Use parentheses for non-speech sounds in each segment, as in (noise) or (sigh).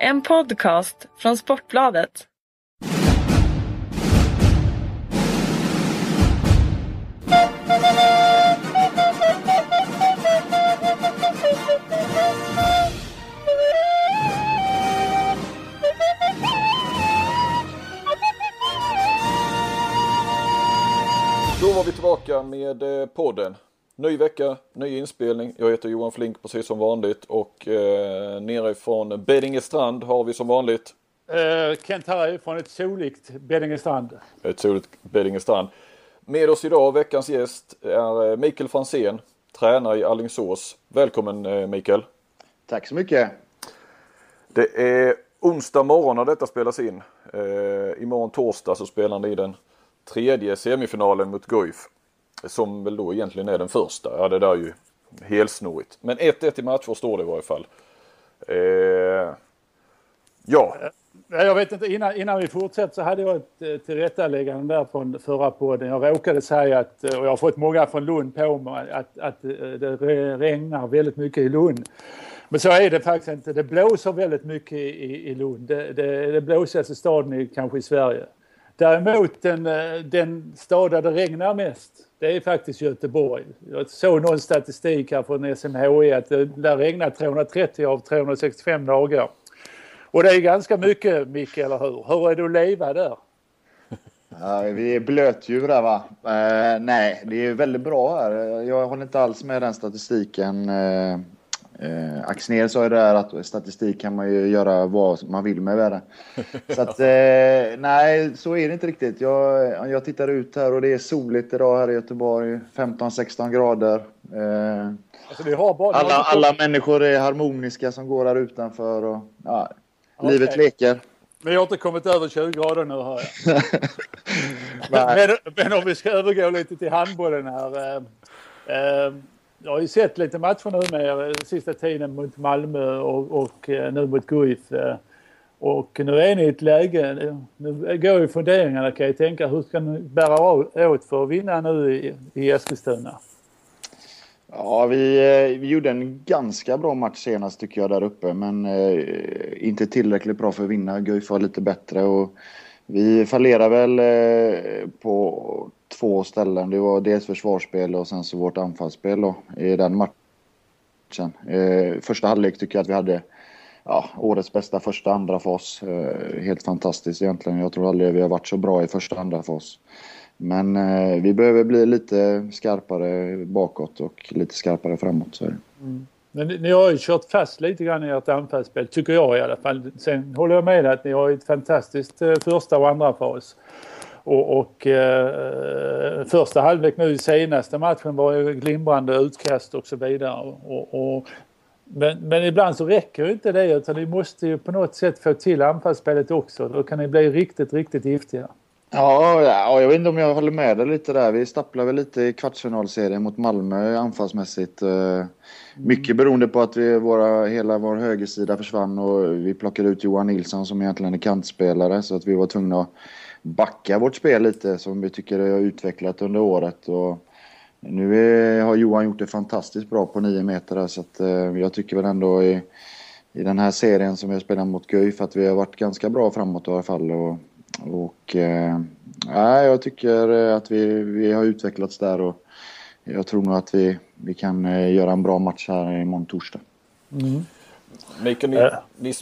En podcast från Sportbladet. Då var vi tillbaka med eh, podden. Ny vecka, ny inspelning. Jag heter Johan Flink precis som vanligt och eh, nere från Beddingestrand har vi som vanligt Uh, Kent Harry från ett soligt Beddingestrand. ett soligt Beddingestrand. Med oss idag, veckans gäst, är eh, Mikael Franzén, tränare i Alingsås. Välkommen eh, Mikael! Tack så mycket. Det är onsdag morgon när detta spelas in. Eh, imorgon torsdag så spelar ni den tredje semifinalen mot Guif. Som väl då egentligen är den första. Ja det där är ju helsnorigt. Men 1-1 i matcher står det i varje fall. Eh, ja, eh, Jag vet inte, innan, innan vi fortsätter så hade jag ett eh, tillrättaläggande där från förra podden. Jag råkade säga att, eh, och jag har fått många från Lund på mig, att, att det regnar väldigt mycket i Lund. Men så är det faktiskt inte. Det blåser väldigt mycket i, i Lund. Det, det, det blåsigaste staden i, kanske i Sverige. Däremot den, den stad där det regnar mest, det är faktiskt Göteborg. Jag såg någon statistik här från SMHI att det lär regna 330 av 365 dagar. Och det är ganska mycket Micke, eller hur? Hur är det att leva där? Ja, vi är blötdjur där va? Eh, nej, det är väldigt bra här. Jag håller inte alls med den statistiken. Eh, eh, Axnér sa ju där att statistik kan man ju göra vad man vill med det. (laughs) Så att, eh, nej, så är det inte riktigt. Jag, jag tittar ut här och det är soligt idag här i Göteborg. 15-16 grader. Eh, Alltså, har alla, alla människor är harmoniska som går här utanför. Och, ja, Livet Okej. leker. Vi har inte kommit över 20 grader nu hör jag. (laughs) Men, men om vi ska övergå lite till handbollen här. Eh, eh, jag har ju sett lite matcher nu med er sista tiden mot Malmö och, och eh, nu mot Guif. Eh. Och nu är ni i ett läge, nu går ju funderingarna kan jag tänka, hur ska ni bära åt för att vinna nu i, i Eskilstuna? Ja, vi, vi gjorde en ganska bra match senast tycker jag där uppe, men eh, inte tillräckligt bra för att vinna. Guif var lite bättre och vi fallerar väl eh, på två ställen. Det var dels försvarsspel och sen så vårt anfallsspel då, i den matchen. Eh, första halvlek tycker jag att vi hade ja, årets bästa första andra fas. Eh, helt fantastiskt egentligen. Jag tror aldrig vi har varit så bra i första andra fas. Men eh, vi behöver bli lite skarpare bakåt och lite skarpare framåt. Så är det. Mm. Men ni- har ju kört fast lite grann i ert anfallsspel, tycker jag i alla fall. Sen håller jag med att ni har ett fantastiskt eh, första och andra fas. Och, och eh, första halvlek nu i senaste matchen var ju glimrande utkast och så vidare. Och, och, men, men ibland så räcker inte det utan ni måste ju på något sätt få till anfallsspelet också. Då kan ni bli riktigt, riktigt giftiga. Ja, ja, jag vet inte om jag håller med dig lite där. Vi stapplade väl lite i kvartsfinalserien mot Malmö anfallsmässigt. Eh, Mycket beroende på att vi, våra, hela vår högersida försvann och vi plockade ut Johan Nilsson som egentligen är kantspelare så att vi var tvungna att backa vårt spel lite som vi tycker har utvecklat under året. Och nu är, har Johan gjort det fantastiskt bra på nio meter där, så att eh, jag tycker väl ändå i, i den här serien som vi har spelat mot Guif att vi har varit ganska bra framåt i alla fall. Och, och eh, ja, jag tycker eh, att vi, vi har utvecklats där och jag tror nog att vi, vi kan eh, göra en bra match här imorgon torsdag. Mikael, ni, Ja. ni,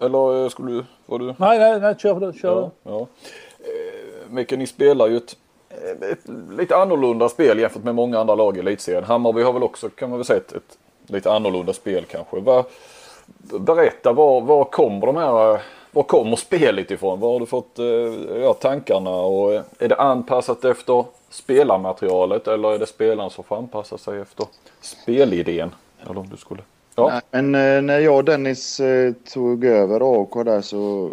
eller eh, skulle du, var du? Nej, nej, nej, kör du, kör Ja, ja. Micke, ni spelar ju ett, ett lite annorlunda spel jämfört med många andra lag i elitserien. Hammarby har väl också, kan man väl säga, ett, ett lite annorlunda spel kanske. Va, berätta, var, var kommer de här, var kommer spelet ifrån? Var har du fått eh, ja, tankarna och eh, är det anpassat efter spelarmaterialet eller är det spelaren som får anpassa sig efter spelidén? Eller om du skulle... Ja, Nej, Men eh, när jag och Dennis tog över AIK där så...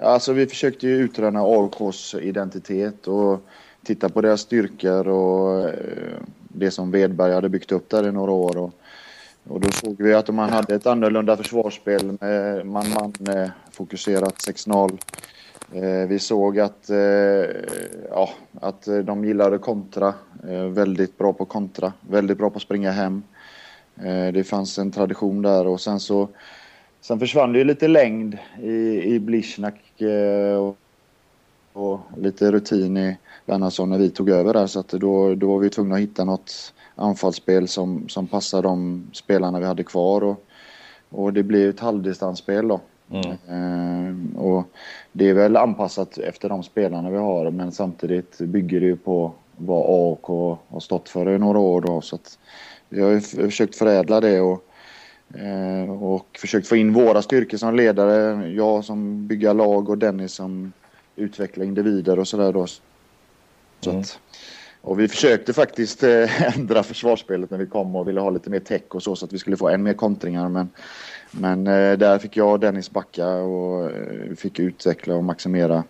Alltså vi försökte ju utröna AIKs identitet och titta på deras styrkor och eh, det som Vedberg hade byggt upp där i några år. Och, och då såg vi att man hade ett annorlunda försvarsspel med man-man eh, fokuserat 6-0. Eh, vi såg att, ja, att de gillade kontra, väldigt bra på kontra, väldigt bra på att springa hem. Det fanns en tradition där och sen så sen försvann det ju lite längd i, i Blishnak och, och, lite rutin i Wernersson när vi tog över där. Så att då, då var vi tvungna att hitta något anfallsspel som, som passar de spelarna vi hade kvar. Och, och det blev ett halvdistansspel då. Mm. Eh, och det är väl anpassat efter de spelarna vi har men samtidigt bygger det ju på vad AOK har stått för i några år då. Så att vi har ju försökt förädla det och, eh, och försökt få in våra styrkor som ledare. Jag som bygger lag och Dennis som utvecklar individer och sådär då. Så mm. att, och vi försökte faktiskt eh, (laughs) ändra försvarsspelet när vi kom och ville ha lite mer tech och så så att vi skulle få än mer kontringar. Men, men eh, där fick jag och Dennis backa och eh, fick utveckla och maximera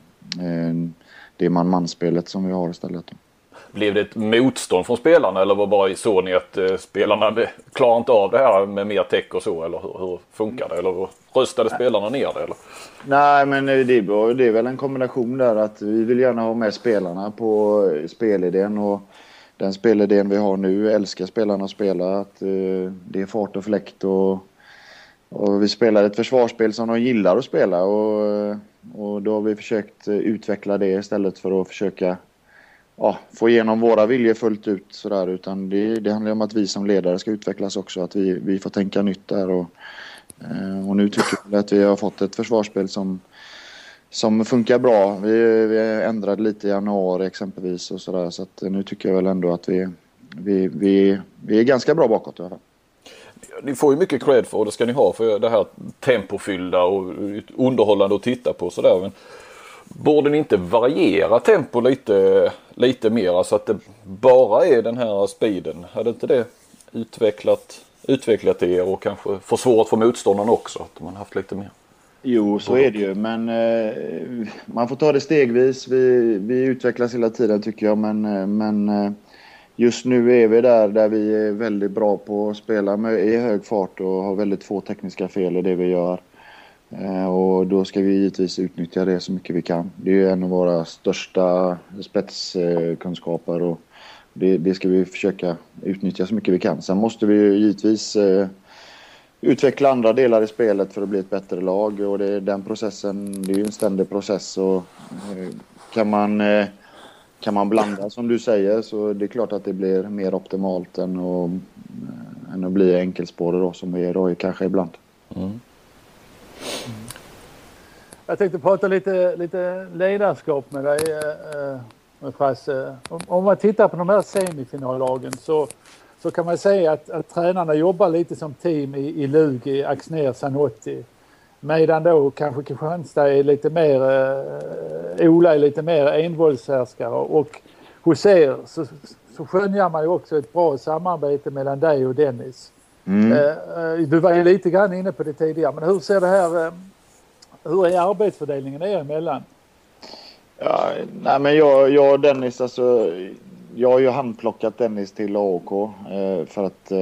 det man-man-spelet som vi har istället. Blev det ett motstånd från spelarna eller var bara så ni att eh, spelarna klarar inte av det här med mer tech och så eller hur, hur funkar det? Eller röstade spelarna ner det? Eller? Nej, men eh, det är, det är väl en kombination där att vi vill gärna ha med spelarna på eh, spelidén och den spelidén vi har nu älskar spelarna att spela. Att, det är fart och fläkt och, och vi spelar ett försvarsspel som de gillar att spela och, och då har vi försökt utveckla det istället för att försöka ja, få igenom våra viljor fullt ut sådär utan det, det handlar om att vi som ledare ska utvecklas också, att vi, vi får tänka nytt där och eh, och nu tycker jag att vi har fått ett försvarsspel som, som funkar bra. Vi, vi ändrade lite i januari exempelvis och sådär. Så att nu tycker jag väl ändå att vi, vi, vi, vi är ganska bra bakåt i alla fall. Ni får ju mycket cred för och det ska ni ha för det här tempofyllda och underhållande att titta på sådär. Men borde ni inte variera tempo lite, lite mer så att det bara är den här speeden? Hade inte det utvecklat utvecklat er och kanske försvårat för motståndarna också. Att man haft lite mer. Jo, så är det ju. Men eh, man får ta det stegvis. Vi, vi utvecklas hela tiden tycker jag. Men, eh, men eh, just nu är vi där, där vi är väldigt bra på att spela med, i hög fart och har väldigt få tekniska fel i det vi gör. Eh, och då ska vi givetvis utnyttja det så mycket vi kan. Det är ju en av våra största spetskunskaper. Och, det, det, ska vi försöka utnyttja så mycket vi kan. Sen måste vi ju givetvis eh, utveckla andra delar i spelet för att bli ett bättre lag och det, den processen, det är ju en ständig process och eh, kan man kan man blanda som du säger så det är klart att det blir mer optimalt än att, än att bli enkelspårig då som vi är då kanske ibland. Mm. Jag tänkte prata lite, lite ledarskap med dig. Eh, eh, med Frasse. Eh, om, om man tittar på de här semifinallagen så, så kan man säga att, att tränarna jobbar lite som team i, i Lugi, Axner, Zanotti. Medan då kanske Kristianstad är lite mer, eh, Ola är lite mer envåldshärskare och hos er så, så skönjar man ju också ett bra samarbete mellan dig och Dennis. Mm. Eh, eh du var ju lite grann inne på det tidigare men hur ser det här, eh, hur är arbetsfördelningen er emellan? Ja, nej men jag, jag och Dennis, alltså, jag har ju handplockat Dennis till AOK för att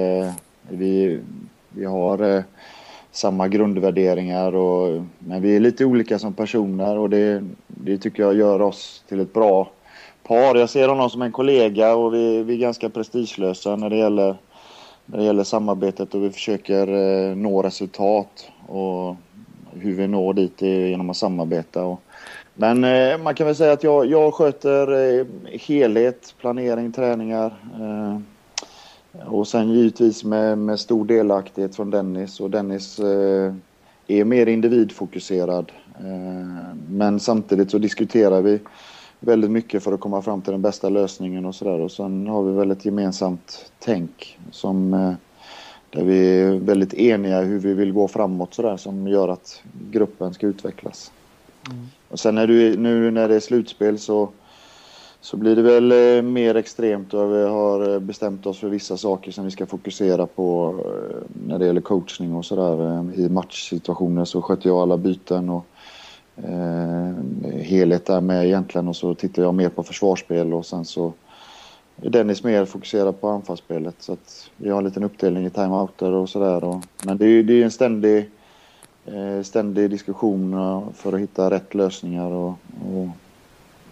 vi, vi har samma grundvärderingar och, men vi är lite olika som personer och det, det tycker jag gör oss till ett bra par. Jag ser honom som en kollega och vi, vi är ganska prestigelösa när det gäller, när det gäller samarbetet och vi försöker eh, nå resultat och hur vi når dit är genom att samarbeta. Och, men eh, man kan väl säga att jag, jag sköter eh, helhet, planering, träningar. Eh, och sen givetvis med, med stor delaktighet från Dennis. Och Dennis eh, är mer individfokuserad. Eh, men samtidigt så diskuterar vi väldigt mycket för att komma fram till den bästa lösningen och sådär. Och sen har vi väl ett gemensamt tänk som eh, där vi är väldigt eniga hur vi vill gå framåt sådär som gör att gruppen ska utvecklas. Mm. Och sen när du, nu när det är slutspel så, så blir det väl eh, mer extremt och vi har eh, bestämt oss för vissa saker som vi ska fokusera på när det gäller coachning och sådär. I matchsituationer så sköter jag alla byten och helhet där med egentligen och så tittar jag mer på försvarsspel och sen så är Dennis mer fokuserad på anfallsspelet så att vi har en liten uppdelning i timeouter och sådär. Men det är ju det är en ständig Eh, ständig diskussion för att hitta rätt lösningar och, och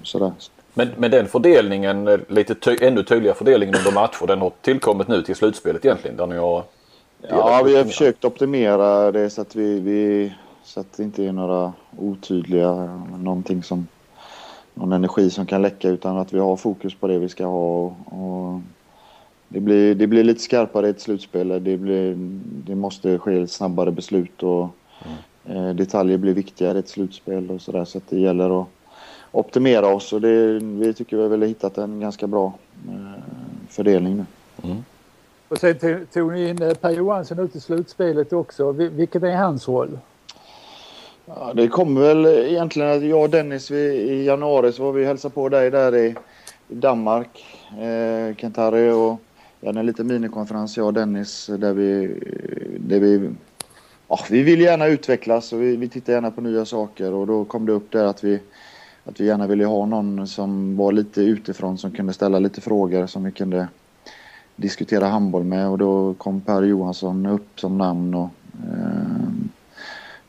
sådär. Men, men den fördelningen, lite ty ännu tydligare fördelningen under matcher, den har tillkommit nu till slutspelet egentligen där ni har Ja, vi har försökt optimera det så att vi, vi så att det inte är några otydliga, någonting som någon energi som kan läcka utan att vi har fokus på det vi ska ha. Och, och det, blir, det blir lite skarpare i ett slutspel. Det, blir, det måste ske snabbare beslut och mm. eh, detaljer blir viktigare i ett slutspel och sådär. Så att det gäller att optimera oss och det, vi tycker vi har väl hittat en ganska bra eh, fördelning nu. Mm. Och sen tog ni in eh, Per Johansson ut i slutspelet också. Vilken är hans roll? Ja, det kommer väl egentligen att jag och Dennis vi, i januari så var vi hälsade på dig där i, i Danmark. Eh, Kentari och vi hade en liten minikonferens jag och Dennis där vi, där vi ja, vi vill gärna utvecklas och vi, vi tittar gärna på nya saker och då kom det upp där att vi att vi gärna ville ha någon som var lite utifrån som kunde ställa lite frågor som vi kunde diskutera handboll med och då kom Per Johansson upp som namn och eh,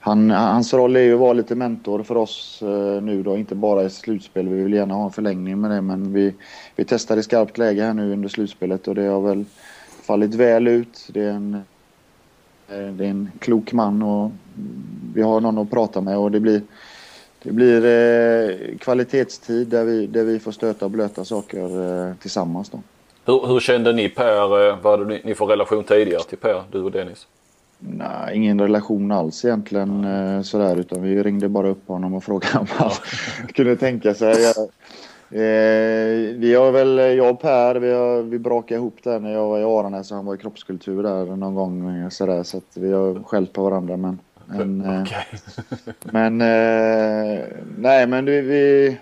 han, hans roll är ju att vara lite mentor för oss eh, nu då, inte bara i slutspel. Vi vill gärna ha en förlängning med det men vi, vi testar i skarpt läge här nu under slutspelet och det har väl fallit väl ut. Det är en, eh, det är en klok man och vi har någon att prata med och det blir, det blir eh, kvalitetstid där vi, där vi får stöta och blöta saker eh, tillsammans. Då. Hur, hur kände ni Per, eh, vad hade ni, ni för relation tidigare till Per, du och Dennis? Nej, ingen relation alls egentligen eh, sådär utan vi ringde bara upp honom och frågade om han kunde tänka sig. Jag, eh, vi har väl, jag och Per, vi, har, vi brakade ihop där när jag var i Aranäs och han var i kroppskultur där någon gång eh, sådär så att vi har skällt på varandra men men, eh, okay. men eh, nej men vi, vi,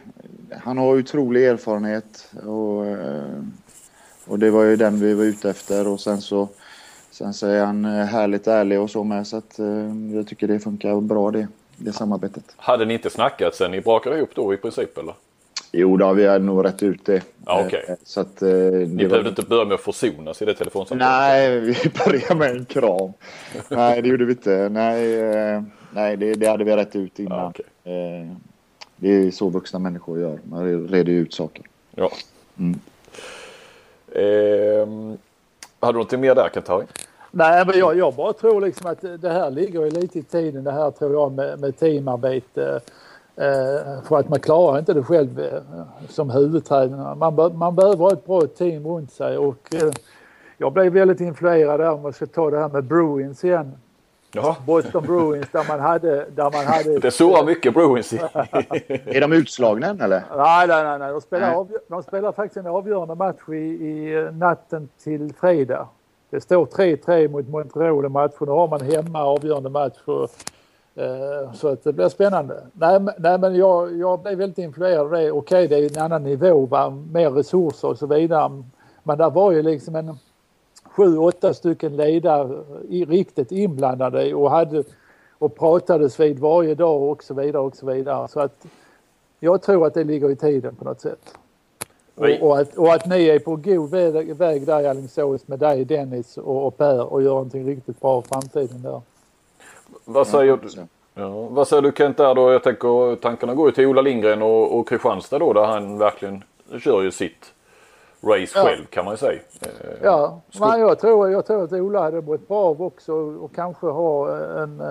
han har otrolig erfarenhet och, eh, och det var ju den vi var ute efter och sen så Sen så är han eh, härligt ärlig och så med så att eh, jag tycker det funkar bra det, det samarbetet. Hade ni inte snackat sen ni brakade ihop då i princip eller? Jo då, vi hade nog rätt ut det. Ja, okay. Eh, så att, ni behövde var... inte börja med att försonas i det telefonsamtalet? Nej, vi (laughs) började med en kram. nej, det gjorde vi inte. Nej, nej det, det hade vi rätt ut innan. Ja, okay. Det är så vuxna människor gör. Man reder ut saker. Ja. Mm. Eh, hade du någonting mer där Kentari? Nej, men jag, jag bara tror liksom att det här ligger lite i tiden det här tror jag med, med teamarbete. Eh, för att man klarar inte det själv eh, som huvudtränare. Man, be, man behöver ha ett bra team runt sig och eh, jag blev väldigt influerad där om man ska ta det här med Bruins igen. Ja. Boston Bruins där man hade... Där man hade (laughs) det sårar mycket Bruins i. (laughs) är de utslagna än eller? Nej, nej, nej. nej. De, spelar nej. Avgör, de spelar faktiskt en avgörande match i, i natten till fredag. Det står 3-3 mot Montreal i matchen. Nu har man hemma avgörande match. Och, eh, så att det blir spännande. Nej, nej men jag, jag blev väldigt influerad av det. Okej, det är en annan nivå, va? mer resurser och så vidare. Men där var ju liksom en sju, åtta stycken ledare riktigt inblandade och hade och pratades vid varje dag och så vidare och så vidare. Så att jag tror att det ligger i tiden på något sätt. Och, och, att, och att ni är på god väg, väg där i Alingsås med dig Dennis och, och Per och gör någonting riktigt bra i framtiden där. Vad säger du? Ja, vad säger du Kent där då? Jag tänker tankarna går ju till Ola Lindgren och, och Kristianstad då där han verkligen kör ju sitt race ja. själv kan man ju säga. Eh, ja, men jag tror, jag tror att Ola hade mått bra av också och kanske ha en,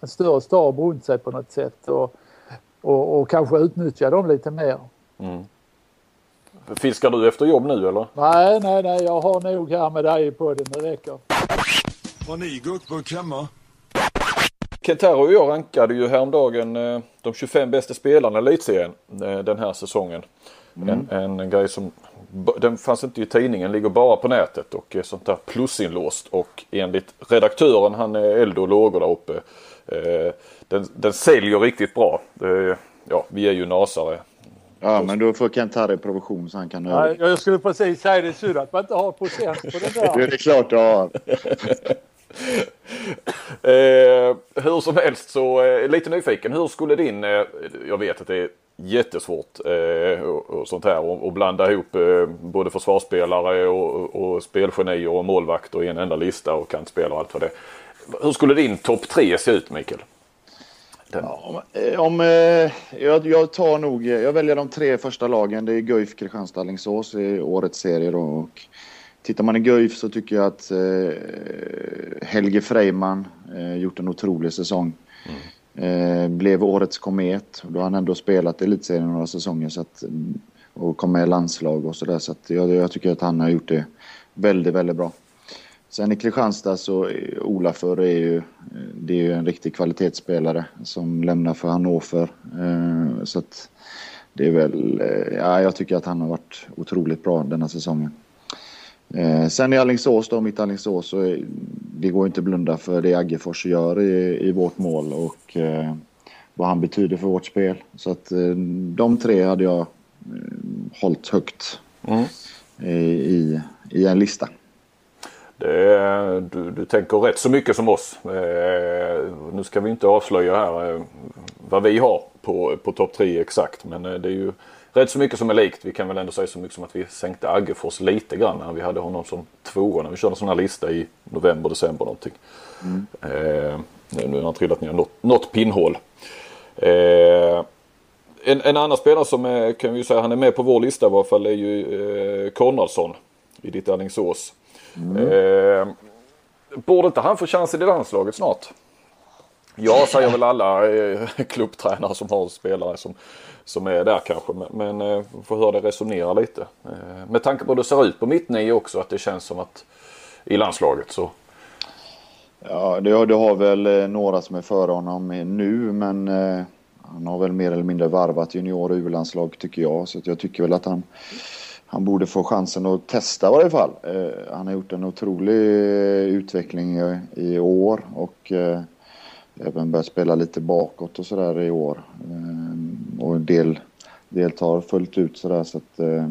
en större stab runt sig på något sätt och, och, och kanske utnyttja dem lite mer. Mm. Fiskar du efter jobb nu eller? Nej, nej, nej. Jag har nog här med dig på det. Det räcker. Har ni guckburk hemma? Kentaro och jag rankade ju häromdagen eh, de 25 bästa spelarna i elitserien eh, den här säsongen. Mm. En, en grej som den fanns inte i tidningen, ligger bara på nätet och är sånt där plusinlåst. Och enligt redaktören, han är eld och lågor där uppe. Eh, den, den säljer riktigt bra. ja, vi är ju nasare. Ja, men då får Kent Harry provision så han kan ja, Jag skulle precis säga det, synd att man inte har procent på den där. (laughs) det är klart du har. (laughs) eh, hur som helst så, eh, lite nyfiken. Hur skulle din, eh, jag vet att det är jättesvårt eh, och, och, sånt här och, och blanda ihop eh, både försvarsspelare och, och spelgenier och målvakter i en enda lista och kantspelare och allt för det. Hur skulle din topp tre se ut Mikael? Ja, om, eh, jag, jag, tar nog, jag väljer de tre första lagen. Det är Guif, Kristianstad, Alingsås i årets serie då, och tittar man i Guif så tycker jag att eh, Helge Freiman eh, gjort en otrolig säsong. Eh, blev årets komet. Då har han ändå spelat elitserien några säsonger så att, och kom med i landslag och sådär. Så att jag, jag tycker att han har gjort det väldigt, väldigt bra. Sen i Kristianstad så eh, Olafur är ju, eh, det är ju en riktig kvalitetsspelare som lämnar för Hannover. Eh, så att det är väl, ja jag tycker att han har varit otroligt bra denna säsongen. Sen i Alingsås då, mitt Alingsås, så det går inte att blunda för det Aggefors gör i, i vårt mål och vad han betyder för vårt spel. Så att de tre hade jag hållit högt Mm. i, i en lista. Det du, du tänker rätt så mycket som oss. Eh, nu ska vi inte avslöja här eh, vad vi har på, på topp tre exakt. Men eh, det är ju rätt så mycket som är likt. Vi kan väl ändå säga så mycket som att vi sänkte Aggefors lite grann när vi hade honom som tvåa när vi körde en sån här lista i november, december någonting. Eh, nu har han trillat ner något, något pinnhål. Eh, en, en annan spelare som är, kan vi säga, han är med på vår lista i varje fall är ju eh, Konradsson i ditt Alingsås. Eh, borde inte han få chansen i landslaget snart? Ja, säger väl alla eh, (laughs) klubbtränare som har spelare som, som är där kanske. Men, men eh, får höra det resonera lite. Eh, med tanke på hur det ser ut på mittnio också att det känns som att i landslaget så Ja, det har, det har väl eh, några som är före honom nu, men eh, han har väl mer eller mindre varvat junior och U-landslag tycker jag. Så att jag tycker väl att han, han borde få chansen att testa i varje fall. Eh, han har gjort en otrolig utveckling i, i år och eh, även börjat spela lite bakåt och sådär i år. Eh, och en del deltar fullt ut sådär så att eh,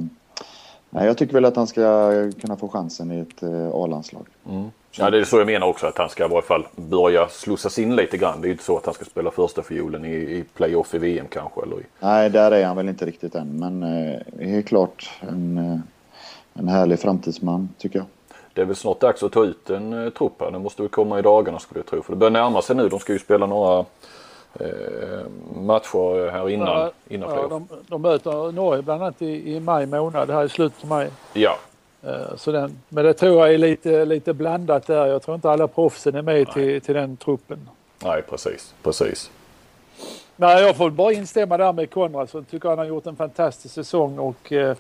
Nej, jag tycker väl att han ska kunna få chansen i ett eh, A-landslag. Mm. Ja det är så jag menar också att han ska i varje fall börja slussas in lite grann. Det är ju inte så att han ska spela första fiolen i, i playoff i VM kanske. Eller i, Nej, där är han väl inte riktigt än, men eh, helt klart en, eh, en härlig framtidsman tycker jag. det är väl snart dags att ta ut en eh, trupp här. Det måste väl komma i dagarna skulle jag tro. För det börjar närma sig nu. De ska ju spela några eh, matcher här innan, Ja, innan ja, playoff. de, de möter Norge bland annat i, i maj månad, det här är slutet av maj. Ja, Så den, men det tror jag är lite, lite blandat där. Jag tror inte alla proffsen är med till, till den truppen. nej precis. Precis. Nej, jag får bara instämma där med Konradsson. Tycker han har gjort en fantastisk säsong och, eh,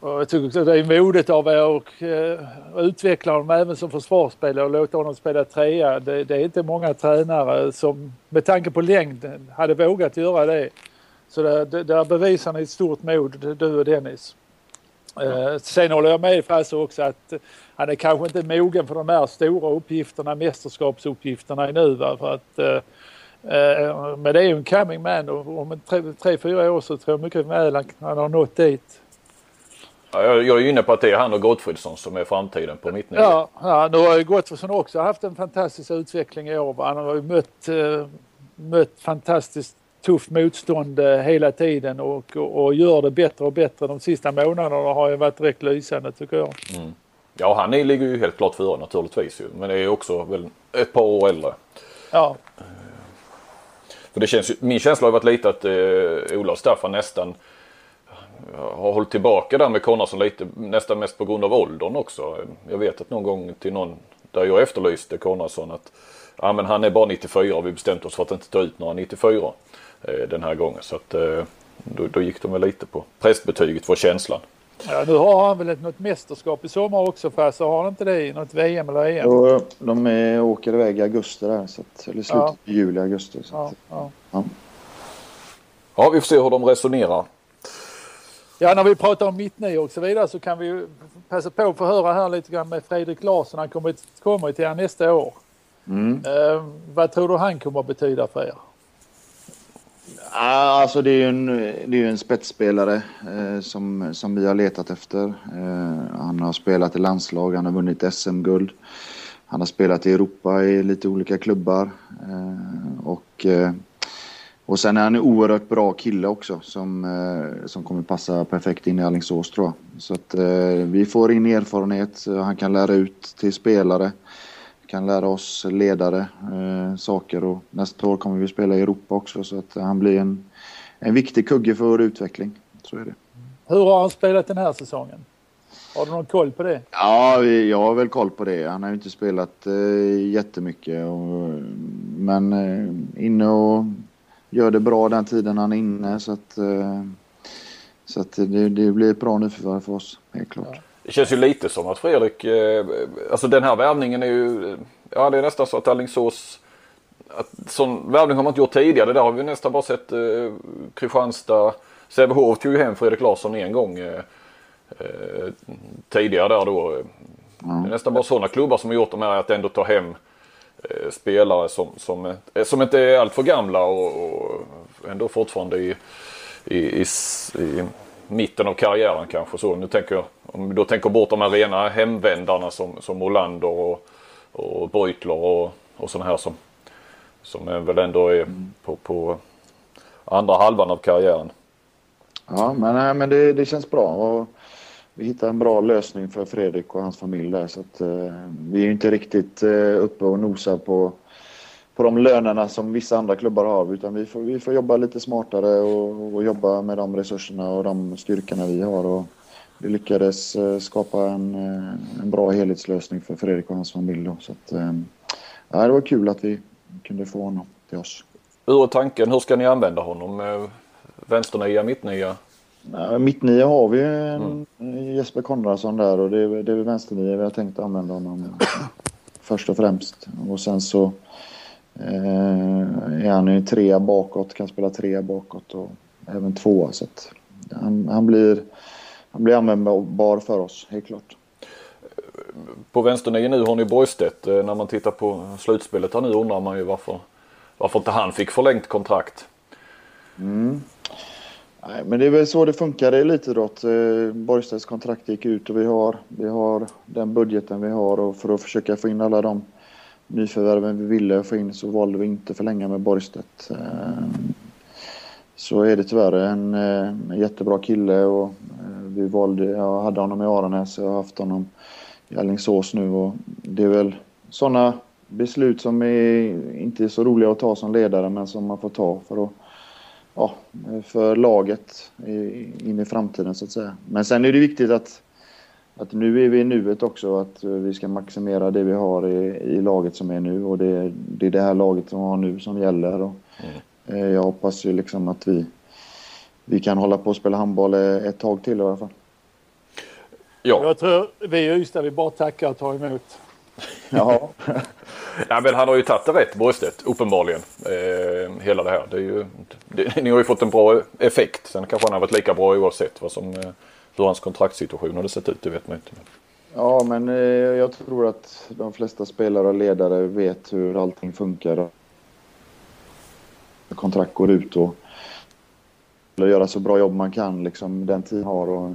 och jag tycker det är modigt av er och eh, utveckla honom även som försvarsspelare och låta honom spela trea. Det, det är inte många tränare som med tanke på längden hade vågat göra det. Så det, det, där bevisar ni ett stort mod, du och Dennis. Eh, sen håller jag med Frasse också att han är kanske inte mogen för de här stora uppgifterna, mästerskapsuppgifterna nu. Va? För att, eh, eh, men det är ju en coming man och om tre, tre, fyra år så tror jag mycket väl han, han har nått dit. Ja, jag, jag är inne på att det är han och Gottfridsson som är framtiden på mittnio. Ja, ja, nu har ju Gottfridsson också haft en fantastisk utveckling i år. va? Han har ju mött, eh, mött fantastiskt tufft motstånd eh, hela tiden och, och, och gör det bättre och bättre. De sista månaderna har ju varit direkt lysande tycker jag. Ja, han är, ligger ju helt klart före naturligtvis ju. Men det är också väl ett par år äldre. Ja, För det känns ju, min känsla har varit lite att eh, Ola och Staffan nästan har hållit tillbaka där med Konradsson lite. Nästan mest på grund av åldern också. Jag vet att någon gång till någon där jag efterlyste Konradsson att ja, men han är bara 94 och vi bestämt oss för att inte ta ut några 94 eh, den här gången. Så att eh, då, då gick de väl lite på prästbetyget var känslan. ja nu har han väl ett, något mästerskap i sommar också för så har han inte det i något VM eller EM? Och de är, åker iväg i augusti där, så att, eller slutet Ja. juli, augusti. Så Ja, att, ja. ja. Ja, vi får se hur de resonerar. Ja, när vi pratar om mittnio och så vidare så kan vi ju passa på att få höra här lite grann med Fredrik Larsson. Han kommer, kommer till er nästa år. Mm. Eh, vad tror du han kommer att betyda för er? Alltså det är ju en, det är ju en spetsspelare eh, som, som vi har letat efter. Eh, han har spelat i landslag, han har vunnit SM-guld. Han har spelat i Europa i lite olika klubbar. Eh, och, eh, och sen är han en oerhört bra kille också som, eh, som kommer passa perfekt in i Alingsås tror jag. Så att eh, vi får in erfarenhet, han kan lära ut till spelare kan lära oss ledare eh, saker och nästa år kommer vi spela i Europa också så att han blir en, en viktig kugge för vår utveckling. Så är det. Hur har han spelat den här säsongen? Har du någon koll på det? Ja, jag har väl koll på det. Han har ju inte spelat eh, jättemycket. Och, men eh, inne och gör det bra den tiden han är inne. Så att, eh, så att det, det blir ett bra nyförvärv för oss, helt klart. Det känns ju lite som att Fredrik, eh, alltså den här värvningen är ju, ja det är nästan så att Alingsås, att sån värvning har man inte gjort tidigare. Där har vi nästan bara sett eh, Kristianstad, Sävehof tog ju hem Fredrik Larsson en gång eh, eh, tidigare där då. Det är nästan bara sådana klubbar som har gjort de här att ändå ta hem eh, spelare som, som, eh, som inte är alltför gamla och, och ändå fortfarande i, i, i, i mitten av karriären kanske. Så nu tänker jag, om du tänker bort de här rena hemvändarna som, som Olander och, och Beutler och, och sådana här som, som är väl ändå är på, på andra halvan av karriären. Ja, men, nej, men det, det känns bra. Och vi hittar en bra lösning för Fredrik och hans familj där. Så att, eh, vi är ju inte riktigt eh, uppe och nosar på, på de lönerna som vissa andra klubbar har. Utan vi får, vi får jobba lite smartare och, och jobba med de resurserna och de styrkorna vi har. Och vi lyckades eh, skapa en, eh, en bra helhetslösning för Fredrik och hans familj. Då. Så att, eh, ja, det var kul att vi kunde få honom till oss. Hur är tanken? Hur ska ni använda honom? Vänsternia, mittnia? Mittnia har vi en Jesper Konradsson där och det är, det är vänsternia vi har tänkt använda honom först och främst. Och sen så eh, är han ju trea bakåt, kan spela trea bakåt och även tvåa. Så han, han, blir, han blir användbar för oss, helt klart. På vänsternia nu har ni Borgstedt. Eh, När man tittar på slutspelet här nu undrar man ju varför, varför inte han fick förlängt kontrakt. Nej, men det är väl så det funkar i elitidrott. Eh, Borgstedts kontrakt gick ut och vi har, vi har den budgeten vi har och för att försöka få in alla de nyförvärven vi ville få in så valde vi inte förlänga med Borgstedt. Ehm, så är det tyvärr en, eh, en jättebra kille och eh, vi valde, jag hade honom i Aranäs och jag har haft honom i Alingsås nu och det är väl sådana beslut som är, inte är så roliga att ta som ledare men som man får ta för att ja, för laget in i framtiden så att säga. Men sen är det viktigt att, att nu är vi i nuet också att eh, vi ska maximera det vi har i, i laget som är nu och det, det är det här laget som vi har nu som gäller. Och, eh, jag hoppas ju liksom att vi, vi kan hålla på och spela handboll eh, ett tag till i alla fall. Ja, Jag tror vi i Ystad vi bara tackar och tar emot. (laughs) Ja, ja men han har ju tagit det rätt Borgstedt uppenbarligen. Eh, hela det här. Det är ju, det, ni har ju fått en bra effekt. Sen kanske han har varit lika bra oavsett vad som, eh, hur hans kontraktssituation hade sett ut. Det vet man inte. ja men eh, jag tror att de flesta spelare och ledare vet hur allting funkar. Kontrakt går ut och göra så bra jobb man kan liksom den tid har. Och,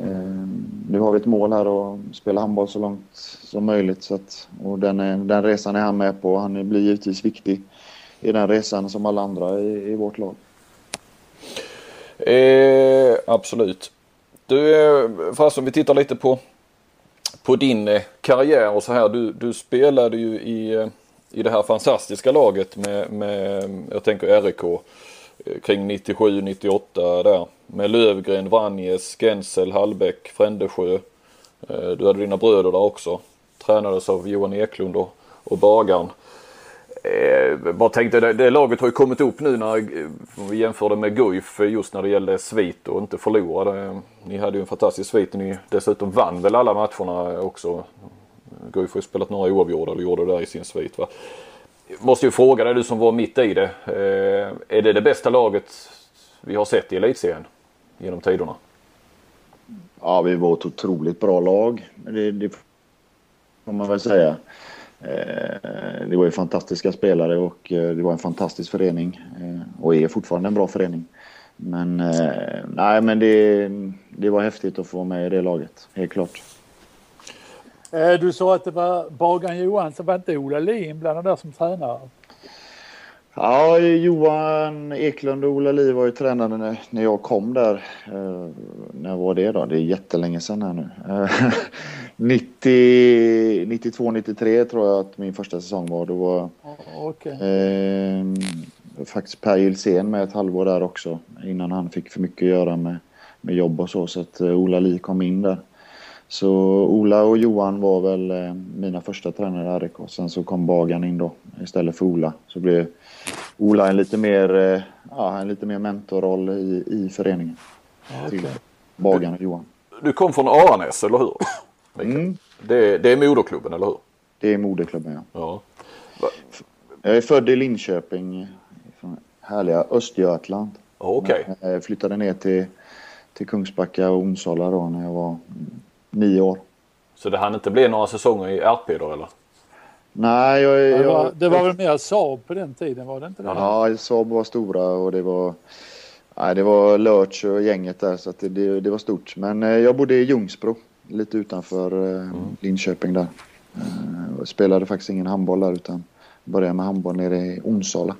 eh, nu har vi ett mål här att spela handboll så långt som möjligt. Så att, och den, är, den resan är han med på. Han blir givetvis viktig i den resan som alla andra i, i vårt lag. Eh, absolut. Du, Frasse, fast om vi tittar lite på, på din eh, karriär och så här. Du, du spelade ju i, eh, i det här fantastiska laget med, med jag tänker RIK eh, kring 97, 98 där. Med Lövgren, Vranjes, Gensel, Hallbäck, Frändesjö. Du hade dina bröder där också. Tränades av Johan Eklund och, och Bagaren. Eh, bara tänkte det, det laget har ju kommit upp nu när eh, vi jämförde med Guif just när det gällde svit och inte förlorade. Ni hade ju en fantastisk svit. Ni dessutom vann väl alla matcherna också. Guif har ju spelat några oavgjorda eller gjorde det där i sin svit. Va? Måste ju fråga dig du som var mitt i det. Eh, är det det bästa laget vi har sett i elitserien genom tiderna? Ja, vi var ett otroligt bra lag. Det, det får man väl säga. Eh, det var ju fantastiska spelare och eh, det var en fantastisk förening. Eh, och är fortfarande en bra förening. Men, nej, men det, det var häftigt att få vara med i det laget, helt klart. Du sa att det var Bagan Johansson, var inte Ola Lee inblandad där som tränare? Ja, Johan Eklund och Ola Liv var ju tränare när, jag kom där. När var det då? Det är jättelänge sedan här nu. (laughs) Eh, 90, 92, 93 tror jag att min första säsong var. Då var Okej. eh, faktiskt Per Gilsén med ett halvår där också. Innan han fick för mycket att göra med, med jobb och så. Så att eh, Ola Li kom in där. Så Ola och Johan var väl eh, mina första tränare i RIK. Sen så kom Bagan in då istället för Ola. Så blev Ola en lite mer, eh, ja, en lite mer mentorroll i, i föreningen. Till Bagan och Johan. Du kom från Aranäs, eller hur? Mm. Det, det är moderklubben, eller hur? Det är moderklubben ja. Ja. Jag är född i Linköping, från härliga Östergötland. Okej. Jag flyttade ner till, till Kungsbacka och Onsala då när jag var nio år. Så det hann inte bli några säsonger i RP då, eller? Nej, jag, jag, Det var, det var väl mer Saab på den tiden, var det inte det? Ja, Saab var stora och det var... Nej, det var Lurch och gänget där så att det, det, det var stort. Men eh, jag bodde i Ljungsbro, lite utanför eh, Linköping där. Eh, och spelade faktiskt ingen handboll där utan började med handboll nere i Onsala.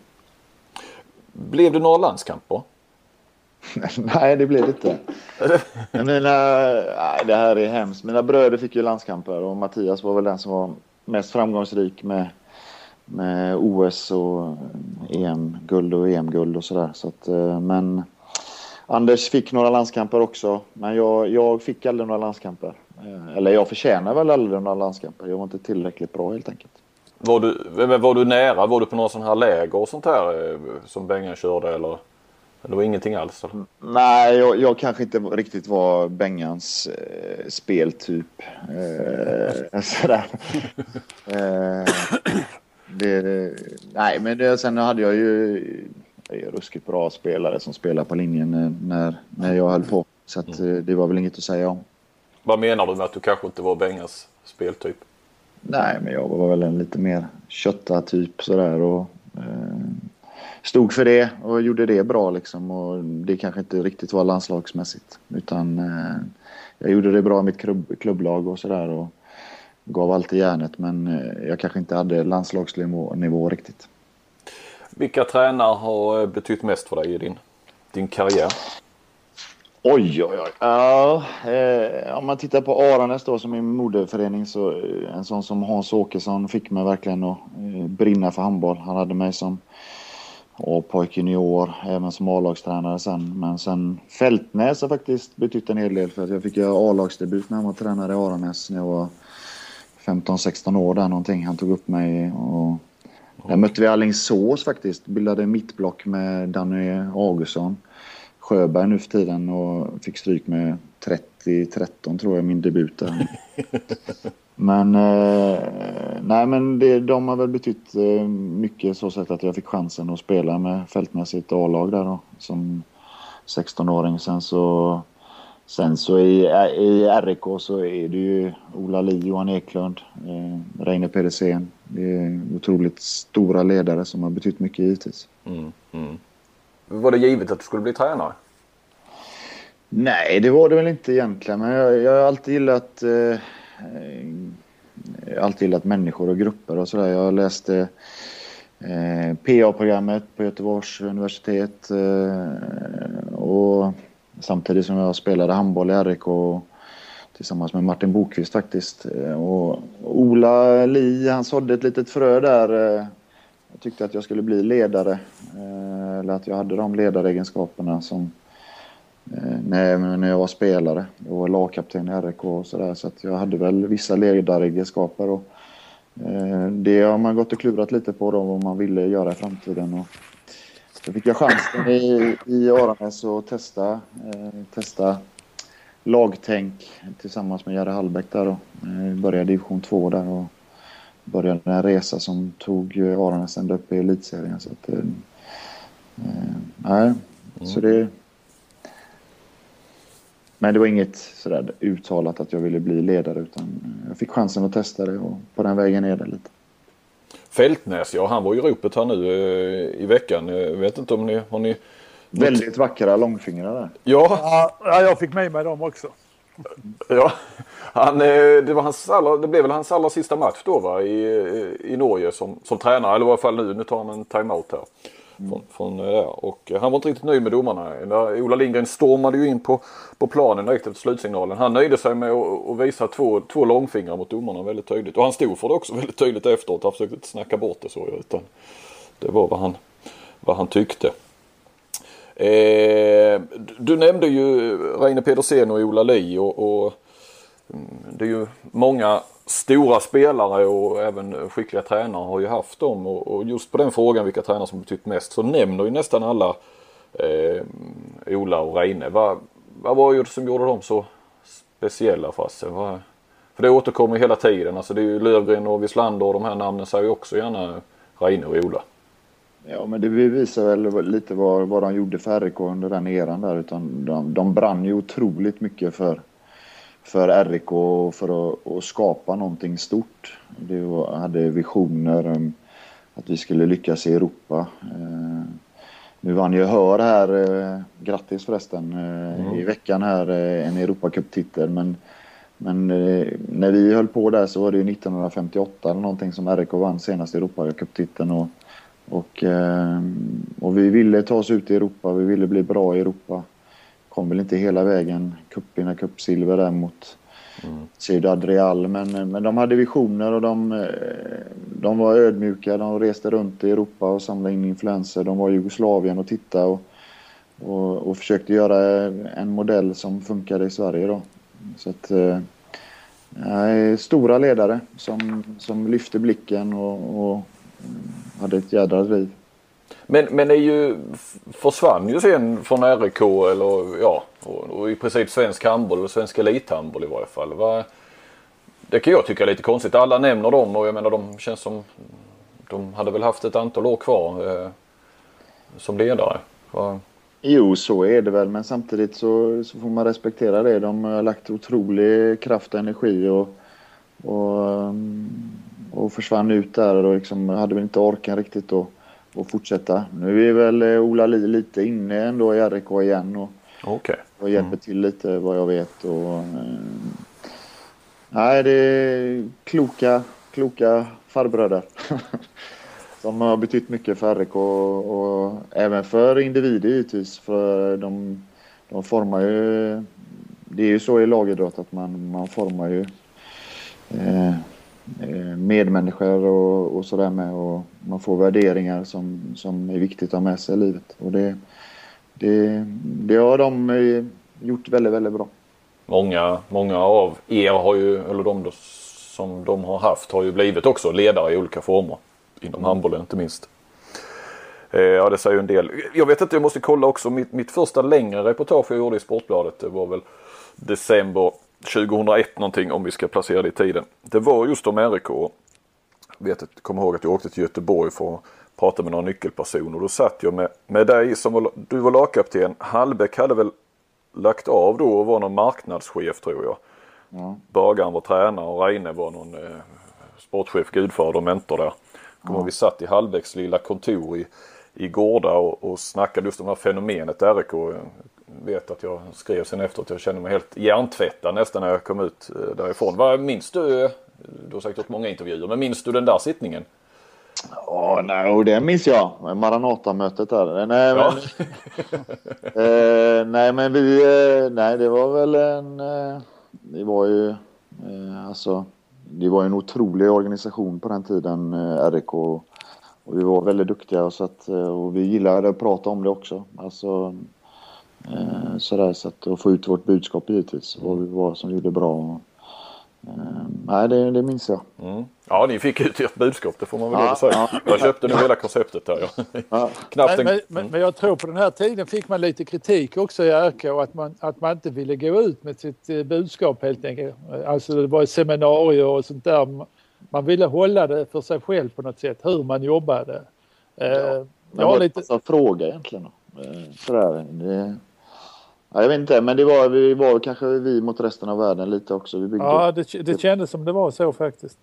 Blev det några landskamper? (laughs) Nej, det blev det inte. (laughs) Jag menar, nej, det här är hemskt. Mina bröder fick ju landskamper och Mattias var väl den som var mest framgångsrik med, med OS och EM-guld och EM-guld och sådär. Så att, eh, men Anders fick några landskamper också, men jag, jag fick aldrig några landskamper. Eh, Eller jag förtjänar väl aldrig några landskamper. Jag var inte tillräckligt bra helt enkelt. Var du, var du nära? Var du på några sådana här läger och sånt här eh, som Bengan körde eller? Det var ingenting alls? Eller? Nej, jag, jag kanske inte riktigt var Bengans eh, speltyp. Eh, (laughs) sådär. eh, det, nej, men det, sen hade jag ju är ruskigt bra spelare som spelar på linjen när, när, när jag höll på. Så att, eh, det var väl inget att säga om. Vad menar du med att du kanske inte var Bengans speltyp? Nej, men jag var väl en lite mer kötta typ sådär och eh, stod för det och gjorde det bra liksom. Och det kanske inte riktigt var landslagsmässigt utan eh, jag gjorde det bra i mitt klubb, klubblag och sådär och gav alltid järnet men eh, jag kanske inte hade landslagsnivå nivå riktigt. Vilka tränare har eh, betytt mest för dig i din, din karriär? Oj, oj, oj. Ja, eh, om man tittar på Aranäs då som är min moderförening så eh, en sån som Hans Åkesson fick mig verkligen att eh, brinna för handboll. Han hade mig som A-pojk junior, även som A-lagstränare sen. Men sen Fältnäs har faktiskt betytt en hel del för att jag fick göra A-lagsdebut när han var tränare i Aranäs när jag var 15-16 år där någonting. Han tog upp mig och där mötte vi Alingsås faktiskt. Bildade mittblock med Danny Augustsson. Sjöberg nu för tiden och fick stryk med 30-13 tror jag min debut där. (laughs) men eh, nej men det, de har väl betytt eh, mycket så sätt att jag fick chansen att spela med fältmässigt A-lag där då som 16-åring. Sen så Sen så i, i RIK så är det ju Ola Li, Johan Eklund, eh, Reine Pedersen. Det är otroligt stora ledare som har betytt mycket givetvis. Mm, mm. Var det givet att du skulle bli tränare? Nej, det var det väl inte egentligen. Men jag, jag har alltid gillat, eh, alltid gillat människor och grupper och sådär. Jag läste eh, PA-programmet på Göteborgs universitet eh, och samtidigt som jag spelade handboll i RIK tillsammans med Martin Bokvist faktiskt. Eh, och Ola Li, han sådde ett litet frö där. Eh, jag tyckte att jag skulle bli ledare. Eh, eller att jag hade de ledaregenskaperna som när, jag var spelare. Jag var lagkapten i RIK och sådär. Så att jag hade väl vissa ledaregenskaper. Och, det har man gått och klurat lite på då, vad man ville göra i framtiden. Och, då fick jag chansen i, i Aranäs att testa, testa lagtänk tillsammans med Jerry Hallbäck där då. Eh, började division 2 där och började en resa som tog Aranäs ända upp i elitserien. Så att, eh, eh, nej, så det... Men det var inget sådär uttalat att jag ville bli ledare utan jag fick chansen att testa det och på den vägen är det lite. Fältnäs, ja han var i ropet här nu i veckan. Jag vet inte om ni har ni... Väldigt vackra långfingrar där. Ja, Ja, jag fick med mig dem också. ja. Han, eh, det, var hans allra, det blev väl hans allra sista match då va? I, i Norge som, som tränare. Eller i alla fall nu. Nu tar han en timeout här. Från, från, eh, där. Och eh, han var inte riktigt nöjd med domarna. När Ola Lindgren stormade ju in på, på planen direkt efter slutsignalen. Han nöjde sig med att, att visa två, två långfingrar mot domarna väldigt tydligt. Och han stod för det också väldigt tydligt efteråt. Han försökte inte snacka bort det så. Utan det var vad han, vad han tyckte. Eh, du nämnde ju Reine Pedersen och Ola Li och, och mm, det är ju många stora spelare och även skickliga tränare har ju haft dem och, och just på den frågan vilka tränare som betytt mest så nämner ju nästan alla eh, Ola och Reine. Vad, vad var det som gjorde dem så speciella Frasse? Vad, för det återkommer hela tiden. Alltså det är ju Lövgren och Wislander och de här namnen säger ju också gärna Reine och Ola. Ja, men det visar väl lite vad, vad de gjorde för RIK under den eran där. Utan de, de brann ju otroligt mycket för, för RIK och för att, att skapa någonting stort. De hade visioner om att vi skulle lyckas i Europa. Eh, nu vann ju Hör här, eh, grattis förresten, eh, mm. i veckan här en Europacup-titel. Men, men när vi höll på där så var det ju 1958 eller någonting som RIK vann senast Europacup-titeln. Och, och, eh, och vi ville ta oss ut i Europa, vi ville bli bra i Europa. Kom väl inte hela vägen, cupvinna cupsilver där mot mm. Ciudad Real. Men, men de hade visioner och de, eh, de var ödmjuka. De reste runt i Europa och samlade in influenser. De var i Jugoslavien och tittade och, och, och försökte göra en modell som funkade i Sverige då. Så att, eh, stora ledare som, som lyfte blicken och, och hade ett jädra driv. Men, men är ju, försvann ju sen från RIK eller ja, och, och, i princip svensk handboll och svensk elithandboll i varje fall. Va, det kan jag tycka är lite konstigt. Alla nämner dem och jag menar de känns som de hade väl haft ett antal år kvar eh, som ledare. Va? Jo, så är det väl, men samtidigt så, så, får man respektera det. De har lagt otrolig kraft och energi och, och och försvann ut där och liksom hade väl inte orken riktigt att, att fortsätta. Nu är väl eh, Ola Li lite inne ändå i RIK igen och, okay. och hjälper mm. till lite vad jag vet. Och, eh, nej, det är kloka, kloka farbröder. (laughs) som har betytt mycket för RIK och, och, även för individer givetvis. För de, de formar ju... Det är ju så i lagidrott att man, man formar ju eh, Eh, Eh, medmänniskor och, och sådär med och man får värderingar som, som är viktigt att ha med sig i livet. Och det, det, det har de eh, gjort väldigt, väldigt bra. Många, många av er har ju, eller de då, som de har haft har ju blivit också ledare i olika former. Inom handbollen inte minst. Eh, ja det säger ju en del. Jag vet inte, jag måste kolla också. Mitt, mitt första längre reportage jag gjorde i Sportbladet det var väl december 2001 någonting om vi ska placera det i tiden. Det var just om RIK. Jag kommer ihåg att jag åkte till Göteborg för att prata med några nyckelpersoner. Då satt jag med, med dig som var, du var lagkapten. Hallbäck hade väl lagt av då och var någon marknadschef tror jag. Mm. Bagaren var tränare och Reine var någon eh, sportchef, gudfader och mentor där. Mm. Vi satt i Hallbäcks lilla kontor i, i Gårda och, och snackade just om det här fenomenet RIK vet att jag skrev sen efteråt. Jag kände mig helt hjärntvättad nästan när jag kom ut eh, därifrån. Vad minns du? Du har säkert gjort många intervjuer, men minns du den där sittningen? Ja, nej, och det minns jag. Maranata-mötet där. Nej, ja. men, (laughs) eh, nej, men vi... Eh, nej, det var väl en... Eh, det var ju... Eh, alltså... Det var en otrolig organisation på den tiden, eh, RIK. Och vi var väldigt duktiga så att, och vi gillade att prata om det också. Alltså, Eh, sådär, så att, och få ut vårt budskap givetvis. Vad vi var som gjorde bra. Eh, nej, det, det minns jag. Mm. Ja, ni fick ut ert budskap, det får man väl ja, säga. Ja. Jag köpte nog hela konceptet här. Ja. (laughs) Knappt men, en... men, men, jag tror på den här tiden fick man lite kritik också i RK att man, att man inte ville gå ut med sitt eh, budskap helt enkelt. Alltså det var seminarier och sånt där. Man ville hålla det för sig själv på något sätt, hur man jobbade. Ja. Eh, det var lite... en fråga egentligen. Sådär. Det... Ja, jag vet inte, men det var, vi var kanske vi mot resten av världen lite också. Vi ja, det, det kändes som det var så faktiskt.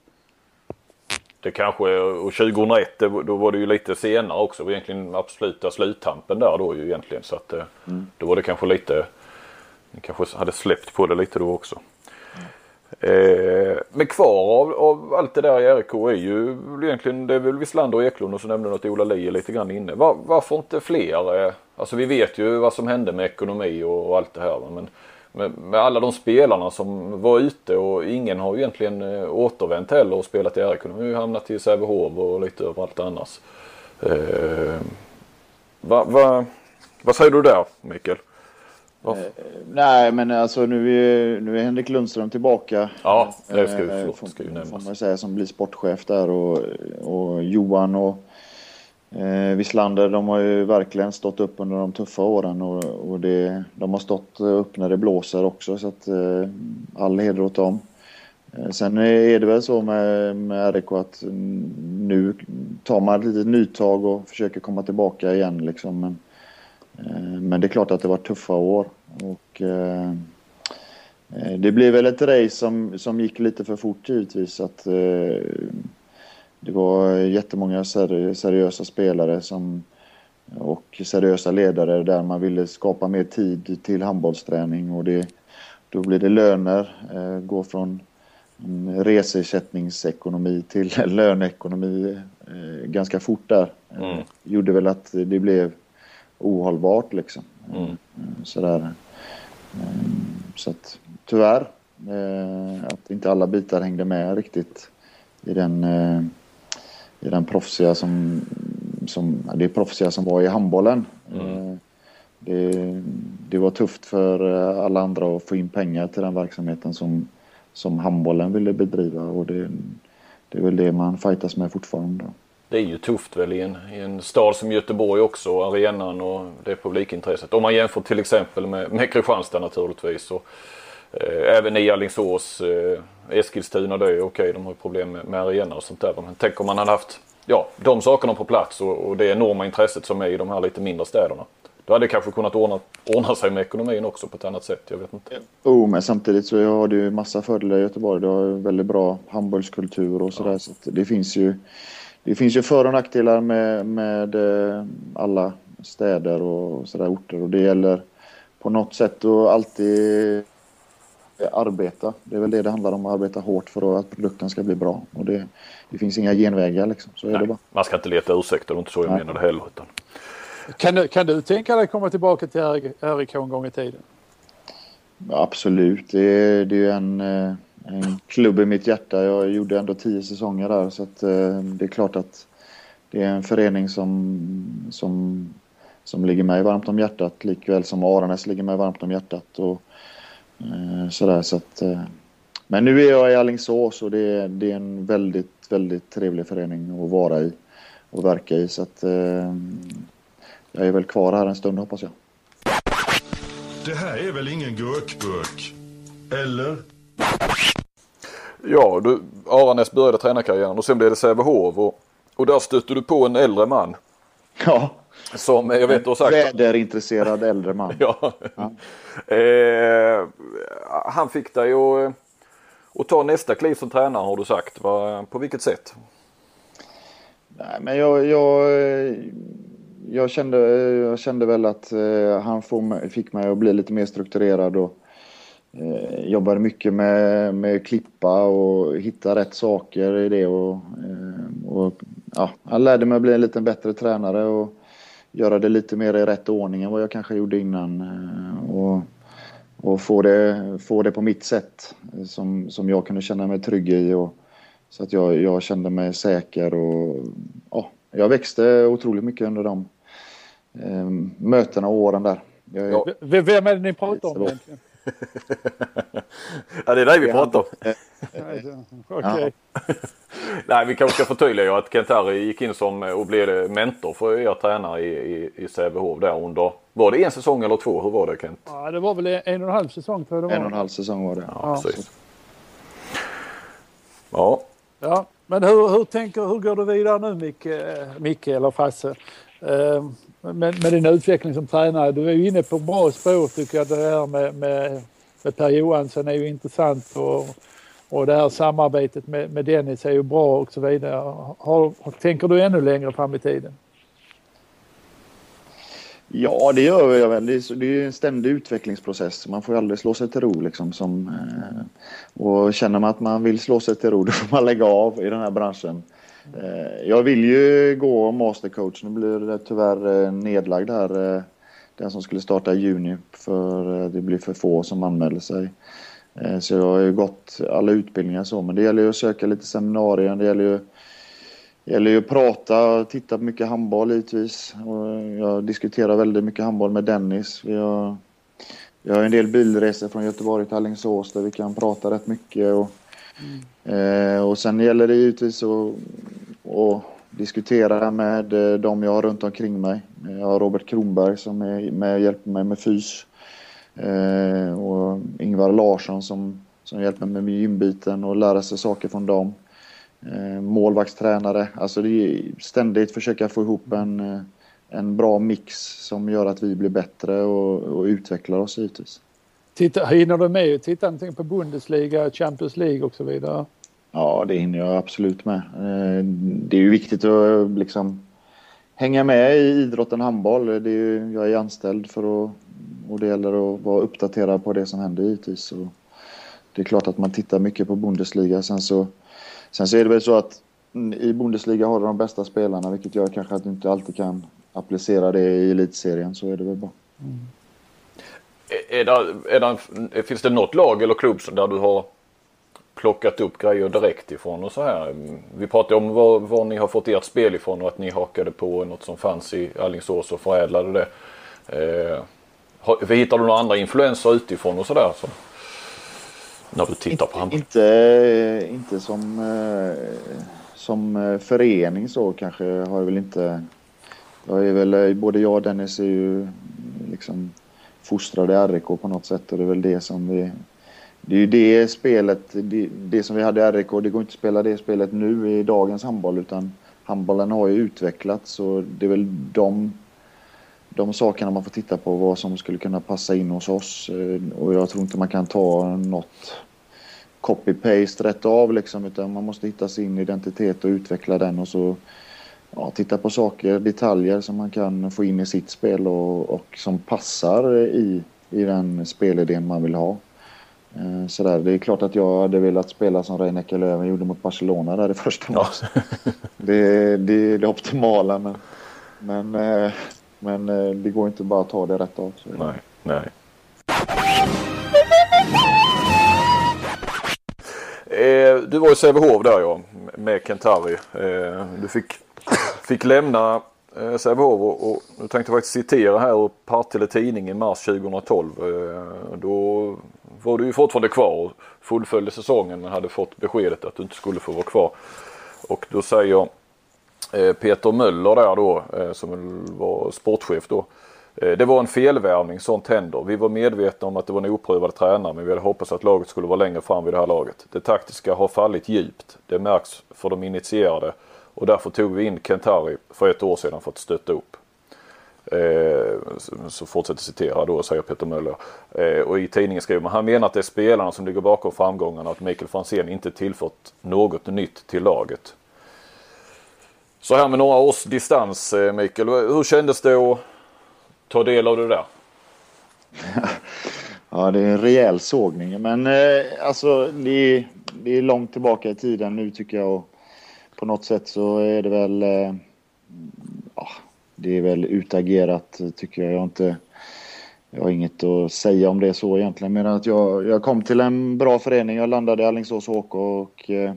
Det kanske, och 2001 då var det ju lite senare också. Egentligen absoluta sluttampen där då ju egentligen. Så att eh, mm. då var det kanske lite, kanske hade släppt på det lite då också. Eh, men kvar av, av, allt det där i RK är ju egentligen det är väl Wislander och Eklund och så nämnde du att Ola Lie lite grann inne. Var, varför inte fler? Eh, alltså vi vet ju vad som hände med ekonomi och, och allt det här. Men med, med, alla de spelarna som var ute och ingen har ju egentligen eh, återvänt heller och spelat i RK. De har ju hamnat i Sävehof och lite överallt annars. Eh, vad va, vad säger du där Mikael? Eh, nej, men alltså nu är, nu är Henrik Lundström tillbaka. Ja, det ska ju, Eh, förlåt, får- ska ju Får nämnas. man säga som blir sportchef där och, och Johan och eh, Wislander de har ju verkligen stått upp under de tuffa åren och, och det, de har stått upp när det blåser också så att eh, all heder åt dem. Eh, Sen är det väl så med, med RIK att nu tar man ett litet nytag och försöker komma tillbaka igen liksom. Men, eh, men det är klart att det var tuffa år och eh, Eh, Det blev väl ett race som, som gick lite för fort givetvis. Att, eh, det var jättemånga seri seriösa spelare som, och seriösa ledare där man ville skapa mer tid till handbollsträning. Och det, då blir det löner, eh, gå från reseersättningsekonomi till (laughs) löneekonomi eh, ganska fort där. Eh, Mm. Gjorde väl att det blev ohållbart liksom. Mm. Eh, Sådär. Eh, Så att tyvärr eh, att inte alla bitar hängde med riktigt i den, i den proffsiga som, som, det proffsiga som var i handbollen. Eh, Det, det var tufft för alla andra att få in pengar till den verksamheten som, som handbollen ville bedriva och det, det är väl det man fightas med fortfarande. Det är ju tufft väl i en, i en stad som Göteborg också, arenan och det publikintresset. Om man jämför till exempel med, med Kristianstad naturligtvis. Och, eh, även i Alingsås, eh, Eskilstuna, det är okej, de har problem med, med arena och sånt där. Men tänk om man hade haft ja, de sakerna på plats och, och det enorma intresset som är i de här lite mindre städerna. Då hade det kanske kunnat ordna, ordna sig med ekonomin också på ett annat sätt. Jag vet inte. Oh, men samtidigt så har du ju massa fördelar i Göteborg. Du har väldigt bra handbollskultur och sådär. Så att det finns ju det finns ju för och nackdelar med, med eh, alla städer och sådär orter. Och det gäller på något sätt att alltid arbeta. Det är väl det det handlar om, att arbeta hårt för att produkten ska bli bra. Och det, det finns inga genvägar liksom. Så är det Nej, bara. man ska inte leta ursäkter, är inte så jag Nej. menar det heller. Utan, Kan du, kan du tänka dig komma tillbaka till RIK en gång i tiden? Ja, absolut. Det är, det är ju en, eh, en klubb i mitt hjärta. Jag gjorde ändå tio säsonger där så att, eh, det är klart att det är en förening som, som, som ligger mig varmt om hjärtat likväl som Aranäs ligger mig varmt om hjärtat. Och, eh, sådär, så att, eh, men nu är jag i Alingsås och det är, det är en väldigt, väldigt trevlig förening att vara i och verka i. Så att, eh, jag är väl kvar här en stund hoppas jag. Det här är väl ingen gurkburk? Eller? Ja, du, Aranäs började tränarkarriären och sen blev det Sävehof och, och där stötte du på en äldre man Ja, som jag vet du har sagt. väderintresserad äldre man. (laughs) Ja. Eh, han fick dig att, att ta nästa kliv som tränare har du sagt. Va, på vilket sätt? Nej, men jag, jag, jag, kände, jag kände väl att eh, han fick mig att bli lite mer strukturerad och eh, jobbade mycket med, med klippa och hitta rätt saker i det. Och, eh, och, ja, han lärde mig att bli en lite bättre tränare och göra det lite mer i rätt ordning än vad jag kanske gjorde innan. eh, Och, och få, det, få det på mitt sätt eh, som, som jag kunde känna mig trygg i. Och, så att jag, jag kände mig säker och ja, jag växte otroligt mycket under de eh, mötena och åren där. Jag, Ja. Vem är det ni pratar om egentligen? Ja, det är det vi pratar om. (laughs) Okej. Nej, vi kanske ska förtydliga att Kent-Harry gick in som och blev mentor för er tränare i, i, i Sävehof där under, var det en säsong eller två? Hur var det Kent? Ja, det var väl en och en halv säsong tror jag det en och en var. halv säsong var det. Ja, Ja. precis. Ja, Ja, men hur, hur, tänker, hur går du vidare nu Micke, eh, Micke eller Frasse? Med, med din utveckling som tränare. Du är ju inne på bra spår tycker jag. Det här med, med, med Per Johansson är ju intressant och, och det här samarbetet med, med Dennis är ju bra och så vidare. Har, tänker du ännu längre fram i tiden? Ja, det gör jag väl. Det är, det är ju en ständig utvecklingsprocess. Man får ju aldrig slå sig till ro. Liksom, som, eh, och känner man att man vill slå sig till ro, (laughs) då får man lägga av i den här branschen. Eh, jag vill ju gå mastercoach. Nu blir det tyvärr eh, nedlagd här. Eh, den som skulle starta i juni. För det blir för få som anmäler sig. Så jag har ju gått alla utbildningar så. Men det gäller ju att söka lite seminarier. Det gäller ju det gäller ju att prata och titta på mycket handboll givetvis. Och jag diskuterar väldigt mycket handboll med Dennis. Vi har, Vi har en del bilresor från Göteborg till Alingsås där vi kan prata rätt mycket. Och, mm. eh, och sen gäller det givetvis att, att diskutera med eh, de jag har runt omkring mig. Eh, jag har Robert Kronberg som är med hjälper mig med fys. Eh, och Ingvar Larsson som, som hjälper mig med gymbiten och lära sig saker från dem. Eh, målvaktstränare. Alltså det är ständigt försöka få ihop en, eh, en bra mix som gör att vi blir bättre och, och utvecklar oss givetvis. Titta, hinner du med att titta på Bundesliga, Champions League och så vidare? Ja, det hinner jag absolut med. Eh, det är ju viktigt att liksom hänga med i idrotten handboll. Det är ju, jag är anställd för att och det gäller att vara uppdaterad på det som händer givetvis. Och det är klart att man tittar mycket på Bundesliga. Sen så, sen så är det väl så att i Bundesliga har du de bästa spelarna vilket gör kanske att du inte alltid kan applicera det i elitserien. Så är det väl bara. Mm. Är det, är det, finns det något lag eller klubb där du har plockat upp grejer direkt ifrån och så här. Vi pratade om var, var ni har fått ert spel ifrån och att ni hakade på något som fanns i Alingsås och förädlade det. Eh, hittar du några andra influenser utifrån och sådär? Så, när du tittar på handboll? Inte, inte som, eh, som eh, förening så kanske har jag väl inte. Jag är väl, eh, både jag och Dennis är ju liksom fostrade i RIK på något sätt och det är väl det som vi det är ju det spelet, det, det, som vi hade i RIK, det går inte att spela det spelet nu i dagens handboll utan handbollen har ju utvecklats och det är väl de, de sakerna man får titta på vad som skulle kunna passa in hos oss. Eh, och jag tror inte man kan ta något copy-paste rätt av liksom utan man måste hitta sin identitet och utveckla den och så ja, titta på saker, detaljer som man kan få in i sitt spel och, och som passar i, i den spelidén man vill ha. Eh, sådär. Det är klart att jag hade velat spela som Reinecker Löwen gjorde mot Barcelona där i första matchen. Ja. det, det är det optimala men, men, eh, men eh, det går inte bara att ta det rätt av. Så. Nej, nej. Du var i Sävehof där ja, med Kentari. Du fick, fick lämna eh, Sävehof och, och jag tänkte faktiskt citera här ur Partille Tidning i mars 2012. Eh, då var du ju fortfarande kvar och fullföljde säsongen men hade fått beskedet att du inte skulle få vara kvar. Och då säger eh, Peter Möller där då eh, som var sportchef då. Eh, det var en felvärvning, sånt händer. Vi var medvetna om att det var en oprövad tränare men vi hade hoppats att laget skulle vara längre fram vid det här laget. Det taktiska har fallit djupt. Det märks för de initierade och därför tog vi in Kentari för ett år sedan för att stötta upp. Eh, så fortsätter citera då säger Peter Möller. Eh, och i tidningen skriver man han menar att det är spelarna som ligger bakom framgångarna och att Mikael Franzén inte tillfört något nytt till laget. Så här med några års distans eh, Mikael, hur kändes det att ta del av det där? (laughs) Ja, det är en rejäl sågning. Men eh, alltså det är, det är långt tillbaka i tiden nu tycker jag. Och på något sätt så är det väl... Eh, ja, det är väl utagerat tycker jag. Jag har, inte, jag har inget att säga om det så egentligen. Men att jag, jag kom till en bra förening. Jag landade i Alingsås HK och eh,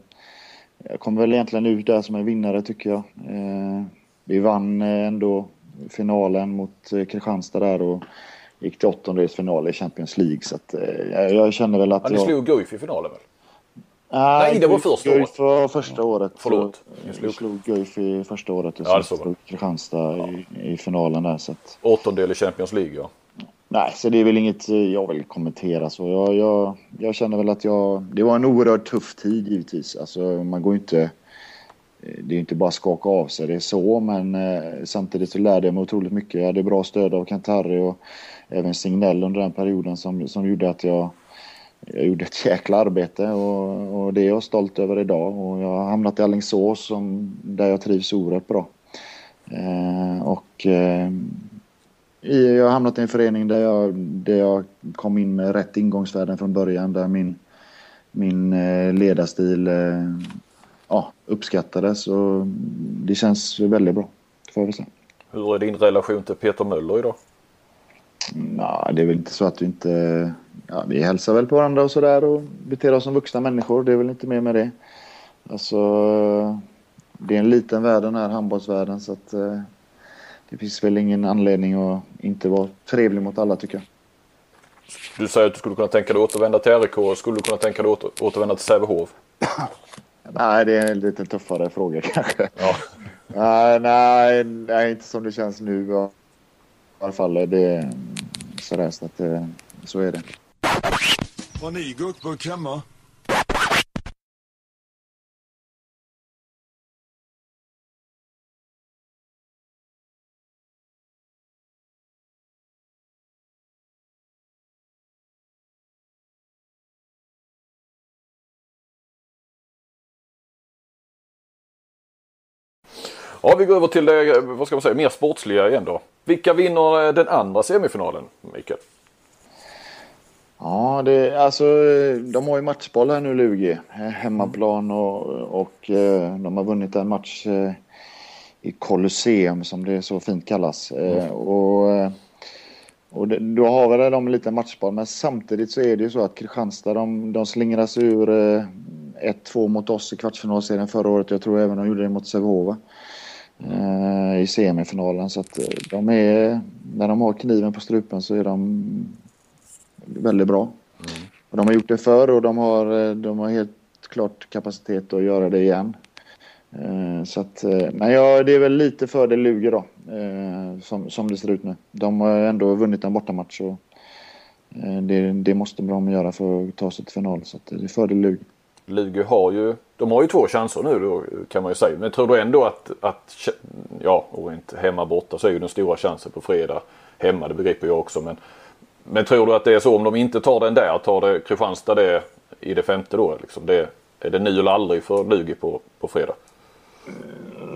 jag kom väl egentligen ut där som en vinnare tycker jag. Eh, vi vann ändå finalen mot Kristianstad där och gick till åttondelsfinal i Champions League. Så att, jag, jag känner väl att ja, ni slog Guif i finalen väl? Nej, Nej, det var första året. Var första året. Förlåt. Jag slog Guif i första året och ja, så slog Kristianstad ja. i, i, finalen där. Så att... Åttondel i Champions League ja. Nej, så det är väl inget jag vill kommentera så. Jag, jag, jag känner väl att jag... Det var en oerhört tuff tid givetvis. Alltså man går inte... Det är inte bara att skaka av sig, det är så, men eh, samtidigt så lärde jag mig otroligt mycket. Jag hade bra stöd av Kantari och även Signell under den perioden som, som gjorde att jag jag gjorde ett jäkla arbete och, och, det är jag stolt över idag. Och jag har hamnat i Alingsås som, där jag trivs oerhört bra. Eh, och eh, jag har hamnat i en förening där jag, där jag kom in med rätt ingångsvärden från början. Där min, min eh, ledarstil eh, ja, uppskattades och det känns väldigt bra. Får jag. Hur är din relation till Peter Möller idag? Nej, det är väl inte så att vi inte ja, vi hälsar väl på varandra och sådär och beter oss som vuxna människor. Det är väl inte mer med det. Alltså, det är en liten värld den här handbollsvärlden så att eh, det finns väl ingen anledning att inte vara trevlig mot alla tycker jag. Du säger att du skulle kunna tänka dig att återvända till RIK. Skulle du kunna tänka dig att åter, återvända till Sävehof? (clears throat) Nej, det är en lite tuffare fråga (laughs) kanske. Ja. Nej, nej, nej, inte som det känns nu i alla fall. Det är sådär så att eh, så är det. Har ni gurkburk hemma? Ja, vi går över till det, vad ska man säga, mer sportsliga igen då. Vilka vinner eh, den andra semifinalen, Mikael? Ja, det, alltså de har ju matchboll här nu Lugi. Hemmaplan och, och eh, de har vunnit en match eh, i Colosseum som det så fint kallas. Mm. Och, och då har väl de lite matchboll men samtidigt så är det ju så att Kristianstad de, de slingras ur 1-2 mot oss i kvartsfinalserien förra året. Jag tror även de gjorde det mot Sävehof i semifinalen. Så att de är, när de har kniven på strupen så är de väldigt bra. Mm. Och de har gjort det förr och de har, de har helt klart kapacitet att göra det igen. Eh, så att, eh, men ja, det är väl lite fördel Luger då, eh, som, som det ser ut nu. De har ändå vunnit en bortamatch och det, det måste de göra för att ta sig till final. Så det är fördel Luger. Luger har ju, de har ju två chanser nu då, kan man ju säga. Men tror du ändå att, att ja, och inte hemma borta så är ju den stora chansen på fredag. Hemma, det begriper jag också. Men men tror du att det är så om de inte tar den där, tar det Kristianstad det i det femte då? Liksom det, är det nu eller aldrig för Lugi på, på fredag?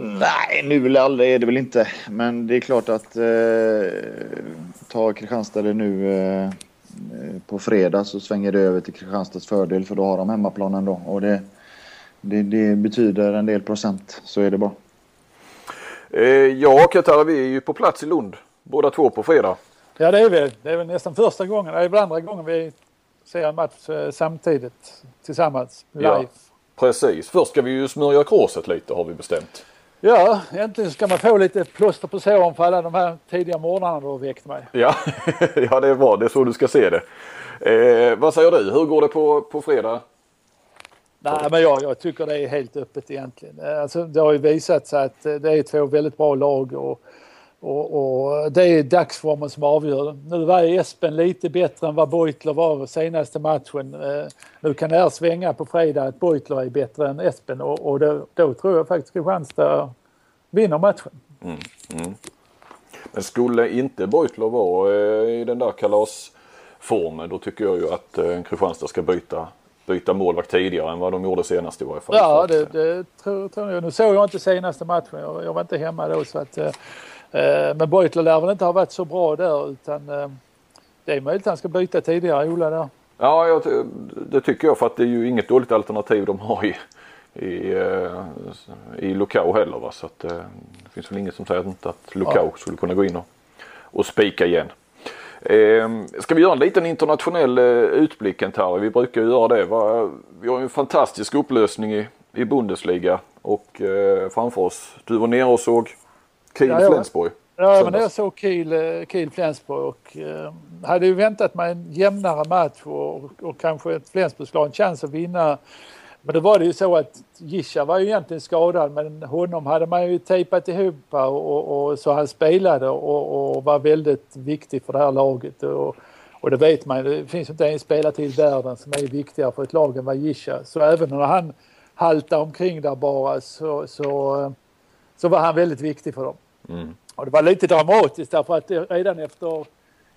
Nej, nu eller aldrig är det väl inte. Men det är klart att eh, tar Kristianstad det nu eh, på fredag så svänger det över till Kristianstads fördel för då har de hemmaplanen då. Och det, det, det betyder en del procent, så är det bara. Eh, ja, Katara, vi är ju på plats i Lund båda två på fredag. Ja det är vi. Det är väl nästan första gången, det är väl andra gången vi ser en match eh, samtidigt tillsammans live. Ja, precis. Först ska vi ju smörja kråset lite har vi bestämt. Ja, äntligen ska man få lite plåster på såren för alla de här tidiga morgnarna du har väckt mig. Ja, (laughs) ja det är bra. Det är så du ska se det. Eh, vad säger du? Hur går det på, på fredag? Nej, men jag, jag tycker det är helt öppet egentligen. Alltså, det har ju visat sig att det är två väldigt bra lag och och, och, det är dagsformen som avgör. Nu var Espen lite bättre än vad Beutler var senaste matchen. Eh, nu kan det här svänga på fredag att Beutler är bättre än Espen och, och då, då, tror jag faktiskt Kristianstad vinner matchen. Mm, mm. Men skulle inte Beutler vara eh, i den där kalasformen då tycker jag ju att eh, Kristianstad ska byta byta målvakt tidigare än vad de gjorde senast i varje fall. Ja, det, det tror, tror jag. Nu såg jag inte senaste matchen. Jag, jag var inte hemma då så att men Beutler lär väl inte ha varit så bra där utan eh, det är möjligt att han ska byta tidigare, Ola där. Ja, jag, det tycker jag för att det är ju inget dåligt alternativ de har i, i, eh, i Lukau heller. Va? Så att, det finns väl inget som säger att, att Lukau ja. skulle kunna gå in och, och spika igen. Eh, ska vi göra en liten internationell utblick här? Vi brukar göra det. Va? Vi har en fantastisk upplösning i, i Bundesliga och eh, framför oss. Du var nere och såg Kiel-Flensburg. Ja, ja men jag såg Kiel, eh, Kiel Flensburg och eh, hade ju väntat mig en jämnare match och, och kanske ett Flensburg skulle ha en chans att vinna. Men då var det ju så att Gisha var ju egentligen skadad men honom hade man ju tejpat ihop och, och, och så han spelade och, och, var väldigt viktig för det här laget. Och, och det vet man det finns inte en spelartid i världen som är viktigare för ett lag än vad Gisha. Så även när han haltar omkring där bara så, så eh, så var han väldigt viktig för dem. Mm. Och det var lite dramatiskt därför att redan efter,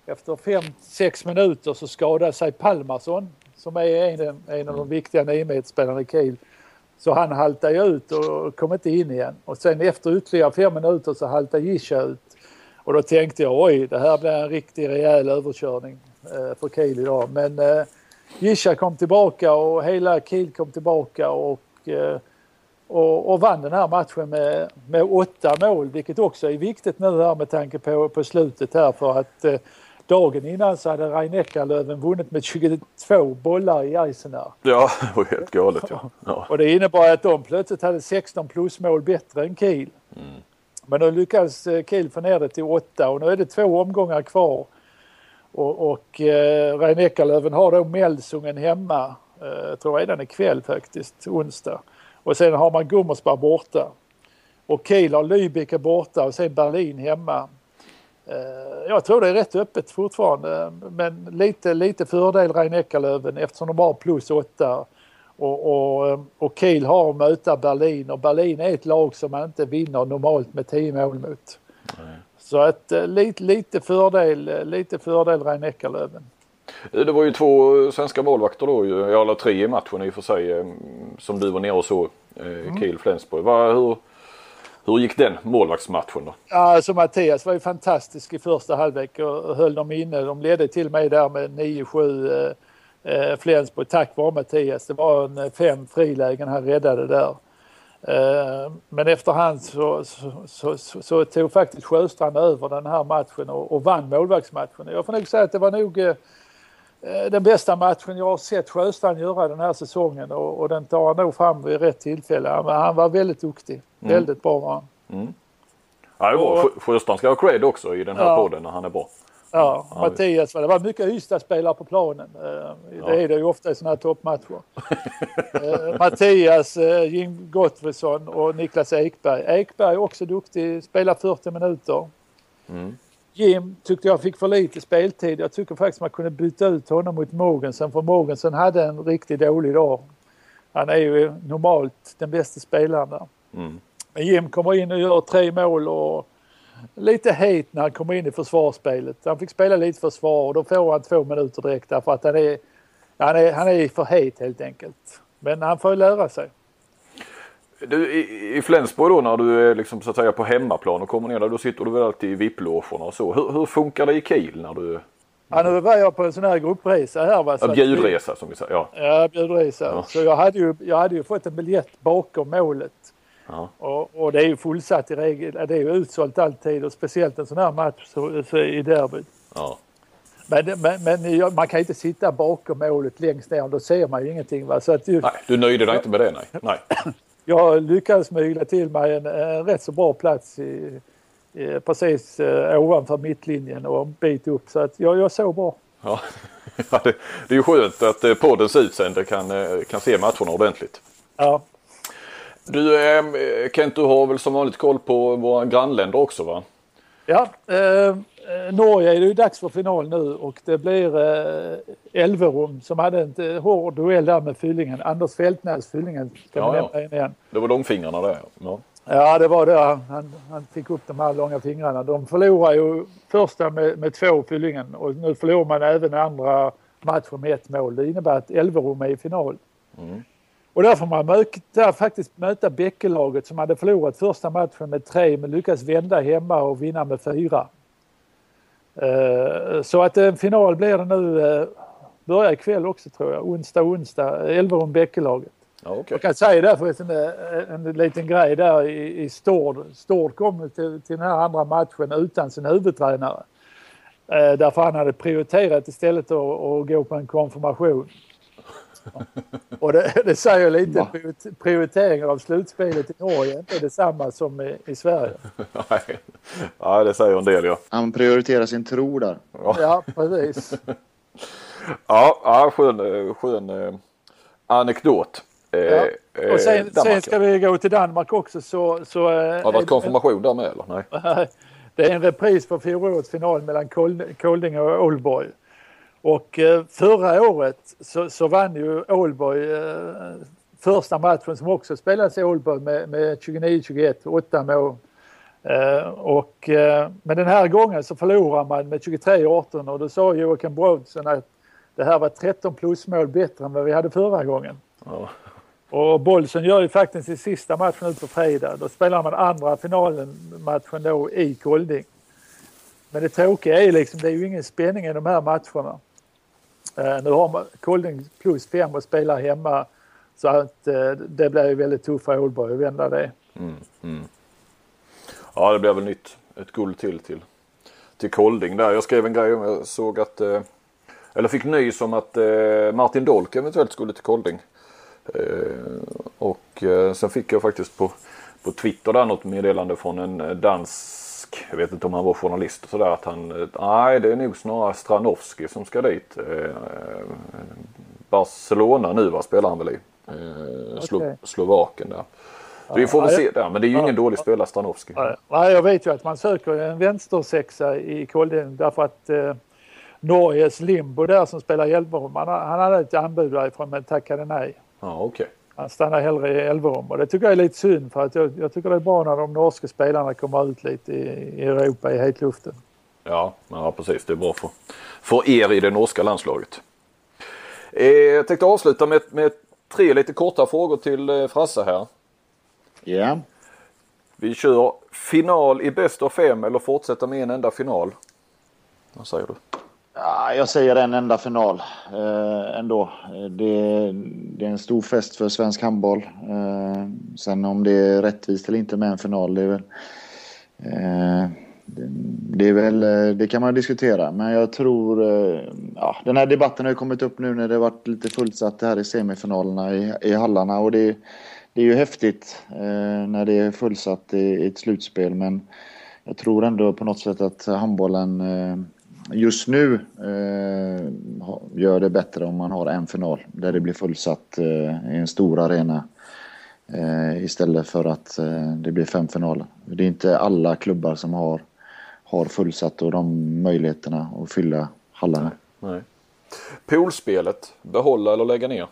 efter fem, sex minuter så skadade sig Palmarsson som är en, en av de viktiga niometersspelarna i Kiel. Så han haltade ut och kom inte in igen. Och sen efter ytterligare fem minuter så haltade Gisha ut. Och då tänkte jag oj, det här blir en riktig rejäl överkörning eh, för Kiel idag. Men eh, Gisha kom tillbaka och hela Kiel kom tillbaka och eh, och, och vann den här matchen med, med åtta mål vilket också är viktigt nu här med tanke på, på slutet här för att eh, dagen innan så hade Rein Eckerlöven vunnit med 22 bollar i Eisenach. Ja, det var helt galet ja. (laughs) ja. Och det innebar att de plötsligt hade 16 plusmål bättre än Kiel. Mm. Men då lyckades eh, Kiel få ner det till åtta och nu är det två omgångar kvar. Och, och eh, Rein Eckerlöven har då Melsungen hemma, eh, jag tror redan ikväll faktiskt, onsdag. Och sen har man Gummersbach borta. Och Kiel har Lübeck borta och sen Berlin hemma. Eh, jag tror det är rätt öppet fortfarande men lite, lite fördel Rein Eckerlöven eftersom de har plus åtta. Och, och, och Kiel har att möta Berlin och Berlin är ett lag som man inte vinner normalt med 10 mål mot. Nej. Så att eh, lite, lite fördel, lite fördel Rein Eckerlöven. Det var ju två svenska målvakter då, eller tre i matchen i och för sig, eh, som du var nere och så, mm. Kiel-Flensburg. Hur, hur gick den målvaktsmatchen då? Alltså Mattias var ju fantastisk i första halvlek och höll dem inne. De ledde till och med där med 9-7 eh, Flensburg tack vare Mattias. Det var en fem frilägen han räddade där. Eh, men efterhand så, så, så, så, tog faktiskt Sjöstrand över den här matchen och, och vann målvaktsmatchen. Jag får nog säga att det var nog eh, den bästa matchen jag har sett Sjöstrand göra den här säsongen och, och den tar han nog fram vid rätt tillfälle. Han, han var väldigt duktig. Mm. Väldigt bra var han. Mm. Ja, det var, Sjöstrand ska ha cred också i den här ja. podden när han är bra. Ja, ja Mattias, det var mycket Ystad-spelare på planen. Eh, det ja. är det ju ofta i sådana här toppmatcher. Eh, Mattias, eh, Jim Gottfridsson och Niklas Ekberg. Ekberg också duktig, spelar 40 minuter. Mm. Jim tyckte jag fick för lite speltid. Jag tycker faktiskt man kunde byta ut honom mot Mogensen för Mogensen hade en riktigt dålig dag. Han är ju normalt den bästa spelaren där. Mm. Men Jim kommer in och gör tre mål och lite het när han kommer in i försvarsspelet. Han fick spela lite försvar och då får han två minuter direkt därför att han är, han är, han är för het helt enkelt. Men han får ju lära sig. Du, I i Flensburg då när du är liksom, så att säga på hemmaplan och kommer ner där, då sitter du väl alltid i VIP-logerna och så. Hur, hur, funkar det i Kiel när du... Ja, nu var jag på en sån här gruppresa här. Va? Så ja, bjudresa som vi säger. Ja, ja bjudresa. Ja. Så jag hade, ju, jag hade ju fått en biljett bakom målet. Ja. Och, och, det är ju fullsatt i regel. Det är ju utsålt alltid och speciellt en sån här match så, så i derbyt. Ja. Men, men, men, man kan inte sitta bakom målet längst ner, då ser man ju ingenting. Va? Så att ju, nej, du nöjde dig inte med det nej. nej. (clears throat) Jag lyckades mygla till mig en, en rätt så bra plats i, i, precis uh, ovanför mittlinjen och en bit upp så att jag, jag såg bra. Ja, (laughs) ja det, det, är ju skönt att eh, poddens utsände kan, eh, kan se matcherna ordentligt. Ja, du eh, Kent, du har väl som vanligt koll på våra grannländer också va? Ja, eh, Norge är det ju dags för final nu och det blir eh, Elverum som hade en eh, hård duell där med Fyllingen. Anders Fältnäs, Fyllingen. Ja, ja. Igen. Det var långfingrarna där. Ja. ja, det var det. Han, han fick upp de här långa fingrarna. De förlorade ju första med, med två Fyllingen och nu förlorar man även andra matchen med ett mål. Det innebär att Elverum är i final. Mm. Och där får man möta, faktiskt möta Bäckelaget som hade förlorat första matchen med tre men lyckats vända hemma och vinna med fyra. Uh, så att en final blir det nu, uh, börjar ikväll också tror jag, onsdag, onsdag, Elverum Bäckelaget. Ja, okay. Jag kan säga där förresten en, en liten grej där i, i Stord. Stord kom till, till den här andra matchen utan sin huvudtränare. Därför han hade prioriterat istället att, att gå på en konfirmation. Och det, det säger lite Va? prioriteringen av slutspelet i Norge inte detsamma som i, i Sverige. Nej, (laughs) ja, det säger en del ja. Han prioriterar sin tro där. Ja, ja precis. (laughs) ja, ja, skön, eh, skön eh, anekdot. Eh, ja. Och sen, sen, ska vi gå till Danmark också så... så Har det varit konfirmation där med eller? Nej. (laughs) Det är en repris på fjolårets final mellan Kolding och Oldborg. Och eh, förra året så, så vann ju Ålborg eh, första matchen som också spelades i Ålborg med, med 29-21, åtta mål. Eh, och, eh, men den här gången så förlorar man med 23-18 och då sa Joakim Brodsen att det här var 13 plusmål bättre än vad vi hade förra gången. Ja. Och Bollsen gör ju faktiskt sin sista matchen ut på fredag. Då spelar man andra finalen matchen då i Kolding. Men det tråkiga är liksom, det är ju ingen spänning i de här matcherna. Eh, nu har man Kolding plus fem och spelar hemma så att eh, det blir ju väldigt tufft för Ålborg att vända det. Mm, mm. Ja det blir väl nytt. Ett guld till till, till Kolding där. Jag skrev en grej om jag såg att eh, eller fick nys om att Martin Dolk eventuellt skulle till Kolding. Och sen fick jag faktiskt på, på Twitter där något meddelande från en dansk jag vet inte om han var journalist och sådär. Att han, nej det är nog snarare Stranovski som ska dit. Eh, Barcelona nu va, spelar han väl i. Eh, Slo Okej. Slovaken där. Så vi får väl se där. Men det är ju ingen dålig spelare Stranovski. Nej, jag vet ju att man söker en vänstersexa i Kolding därför att eh, Norges Limbo där som spelar Elverum, han, han hade ett anbud därifrån men tackade nej. Ja okej. Han stannar hellre i Elverum och det tycker jag är lite synd för att jag, jag tycker det är bra när de norska spelarna kommer ut lite i, i Europa i hetluften. Ja, ja precis. Det är bra för, för er i det norska landslaget. Eh, jag tänkte avsluta med, med tre lite korta frågor till eh, Frasse här. Ja. Vi kör final i bäst av fem eller fortsätta med en enda final. Vad säger du? Ja, jag säger en enda final eh, ändå. Det, det är en stor fest för svensk handboll. Eh, sen om det är rättvist eller inte med en final, det är väl... Eh, det, det är väl, eh, det kan man diskutera, men jag tror... Eh, ja, den här debatten har ju kommit upp nu när det varit lite fullsatt här i semifinalerna i, i hallarna och det, det är ju häftigt eh, när det är fullsatt i, i ett slutspel, men jag tror ändå på något sätt att handbollen eh, just nu eh, gör det bättre om man har en final där det blir fullsatt eh, i en stor arena eh, istället för att eh, det blir fem finaler. Det är inte alla klubbar som har, har fullsatt och de möjligheterna att fylla hallarna. Nej. Poolspelet, behålla eller lägga ner?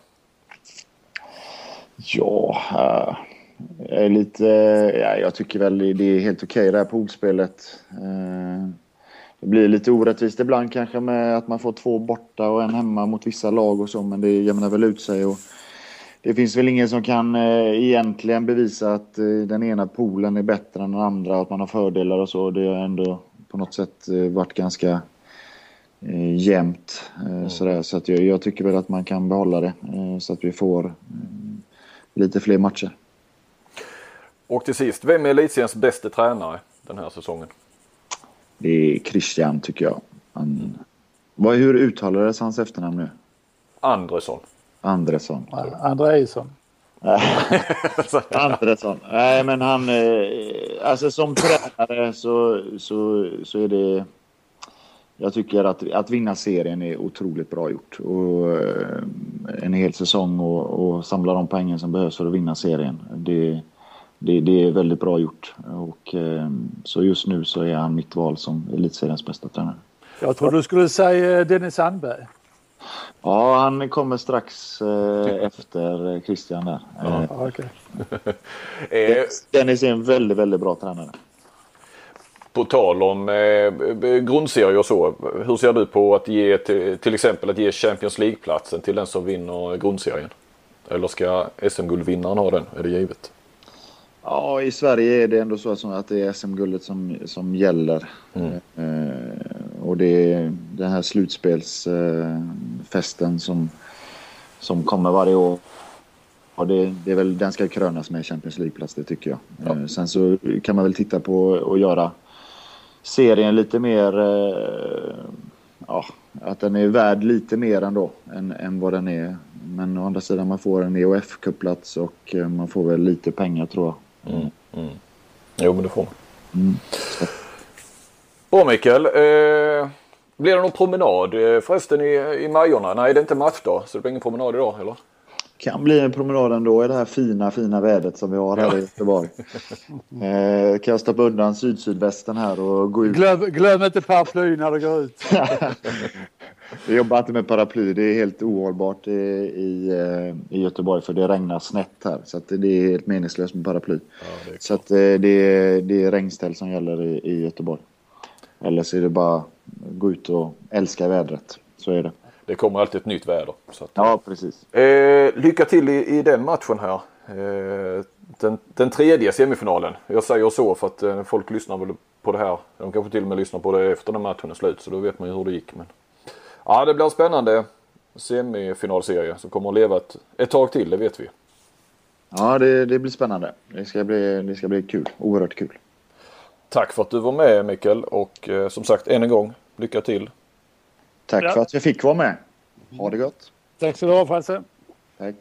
Ja, eh, jag är lite... Ja, jag tycker väl det är helt okej det här poolspelet. Eh, Det blir lite orättvist ibland kanske med att man får två borta och en hemma mot vissa lag och så, men det jämnar väl ut sig. Och det finns väl ingen som kan eh, egentligen bevisa att eh, den ena poolen är bättre än den andra, att man har fördelar och så. Det har ändå på något sätt eh, varit ganska eh, jämnt. Eh, sådär. Så att jag, jag tycker väl att man kan behålla det eh, så att vi får eh, lite fler matcher. Och till sist, vem är elitseriens bästa tränare den här säsongen? Det är Christian tycker jag. Han, vad, hur uttalades hans efternamn nu? Andresson. Andresson. Andreasson. (laughs) Andresson. Nej men han, eh, alltså som tränare så, så, så är det jag tycker att, att vinna serien är otroligt bra gjort. Och, eh, en hel säsong och, och samla de poängen som behövs för att vinna serien. Det, det, det är väldigt bra gjort. Och, eh, så just nu så är han mitt val som elitseriens bästa tränare. Jag tror du skulle säga Dennis Sandberg. Ja, han kommer strax eh, efter Christian där. Eh, Ja, okej. (laughs) Eh, Dennis är en väldigt, väldigt bra tränare. på tal om eh, grundserie och så. Hur ser du på att ge till, till exempel att ge Champions League-platsen till den som vinner grundserien? Eller ska SM-guldvinnaren ha den? Är det givet? Ja, i Sverige är det ändå så att det är SM-guldet som, som gäller. Eh, och det är den här slutspelsfesten som, som kommer varje år. Och det, det är väl, den ska krönas med Champions League-plats, det tycker jag. Eh, sen så kan man väl titta på att göra serien lite mer... Eh, ja, att den är värd lite mer ändå än, än vad den är. Men å andra sidan, man får en EOF-cupplats och eh, man får väl lite pengar tror jag. Jo, men det får man. Bra Mikael. Eh, blir det någon promenad eh, förresten i, i Majorna? Nej, det är inte matchdag så det blir ingen promenad idag eller? Kan bli en promenad ändå i det här fina, fina vädret som vi har här i Göteborg. Eh, stoppa undan syd-sydvästen här och gå ut. Glöm, glöm inte paraply när du går ut. (laughs) Vi jobbar inte med paraply. Det är helt ohållbart i, i, eh, i Göteborg för det regnar snett här. Så det är helt meningslöst med paraply. så att eh, det, är, det är regnställ som gäller i, i Göteborg. Eller så är det bara att gå ut och älska vädret. Så är det. Det kommer alltid ett nytt väder. Så att, Ja, precis. Eh, lycka till i, i den matchen här. Eh, den, den tredje semifinalen. Jag säger så för att eh, folk lyssnar väl på det här. De kanske till och med lyssnar på det efter när matchen är slut. Så då vet man ju hur det gick. Men... Ja, det blir en spännande semifinalserie som kommer att leva ett, ett tag till. Det vet vi. Ja, det, det blir spännande. Det ska bli, det ska bli kul. Oerhört kul. Tack för att du var med Mikael och eh, som sagt än en gång lycka till. Tack Ja. för att jag fick vara med. Ha det gott. Tack så du ha Frasse. Tack.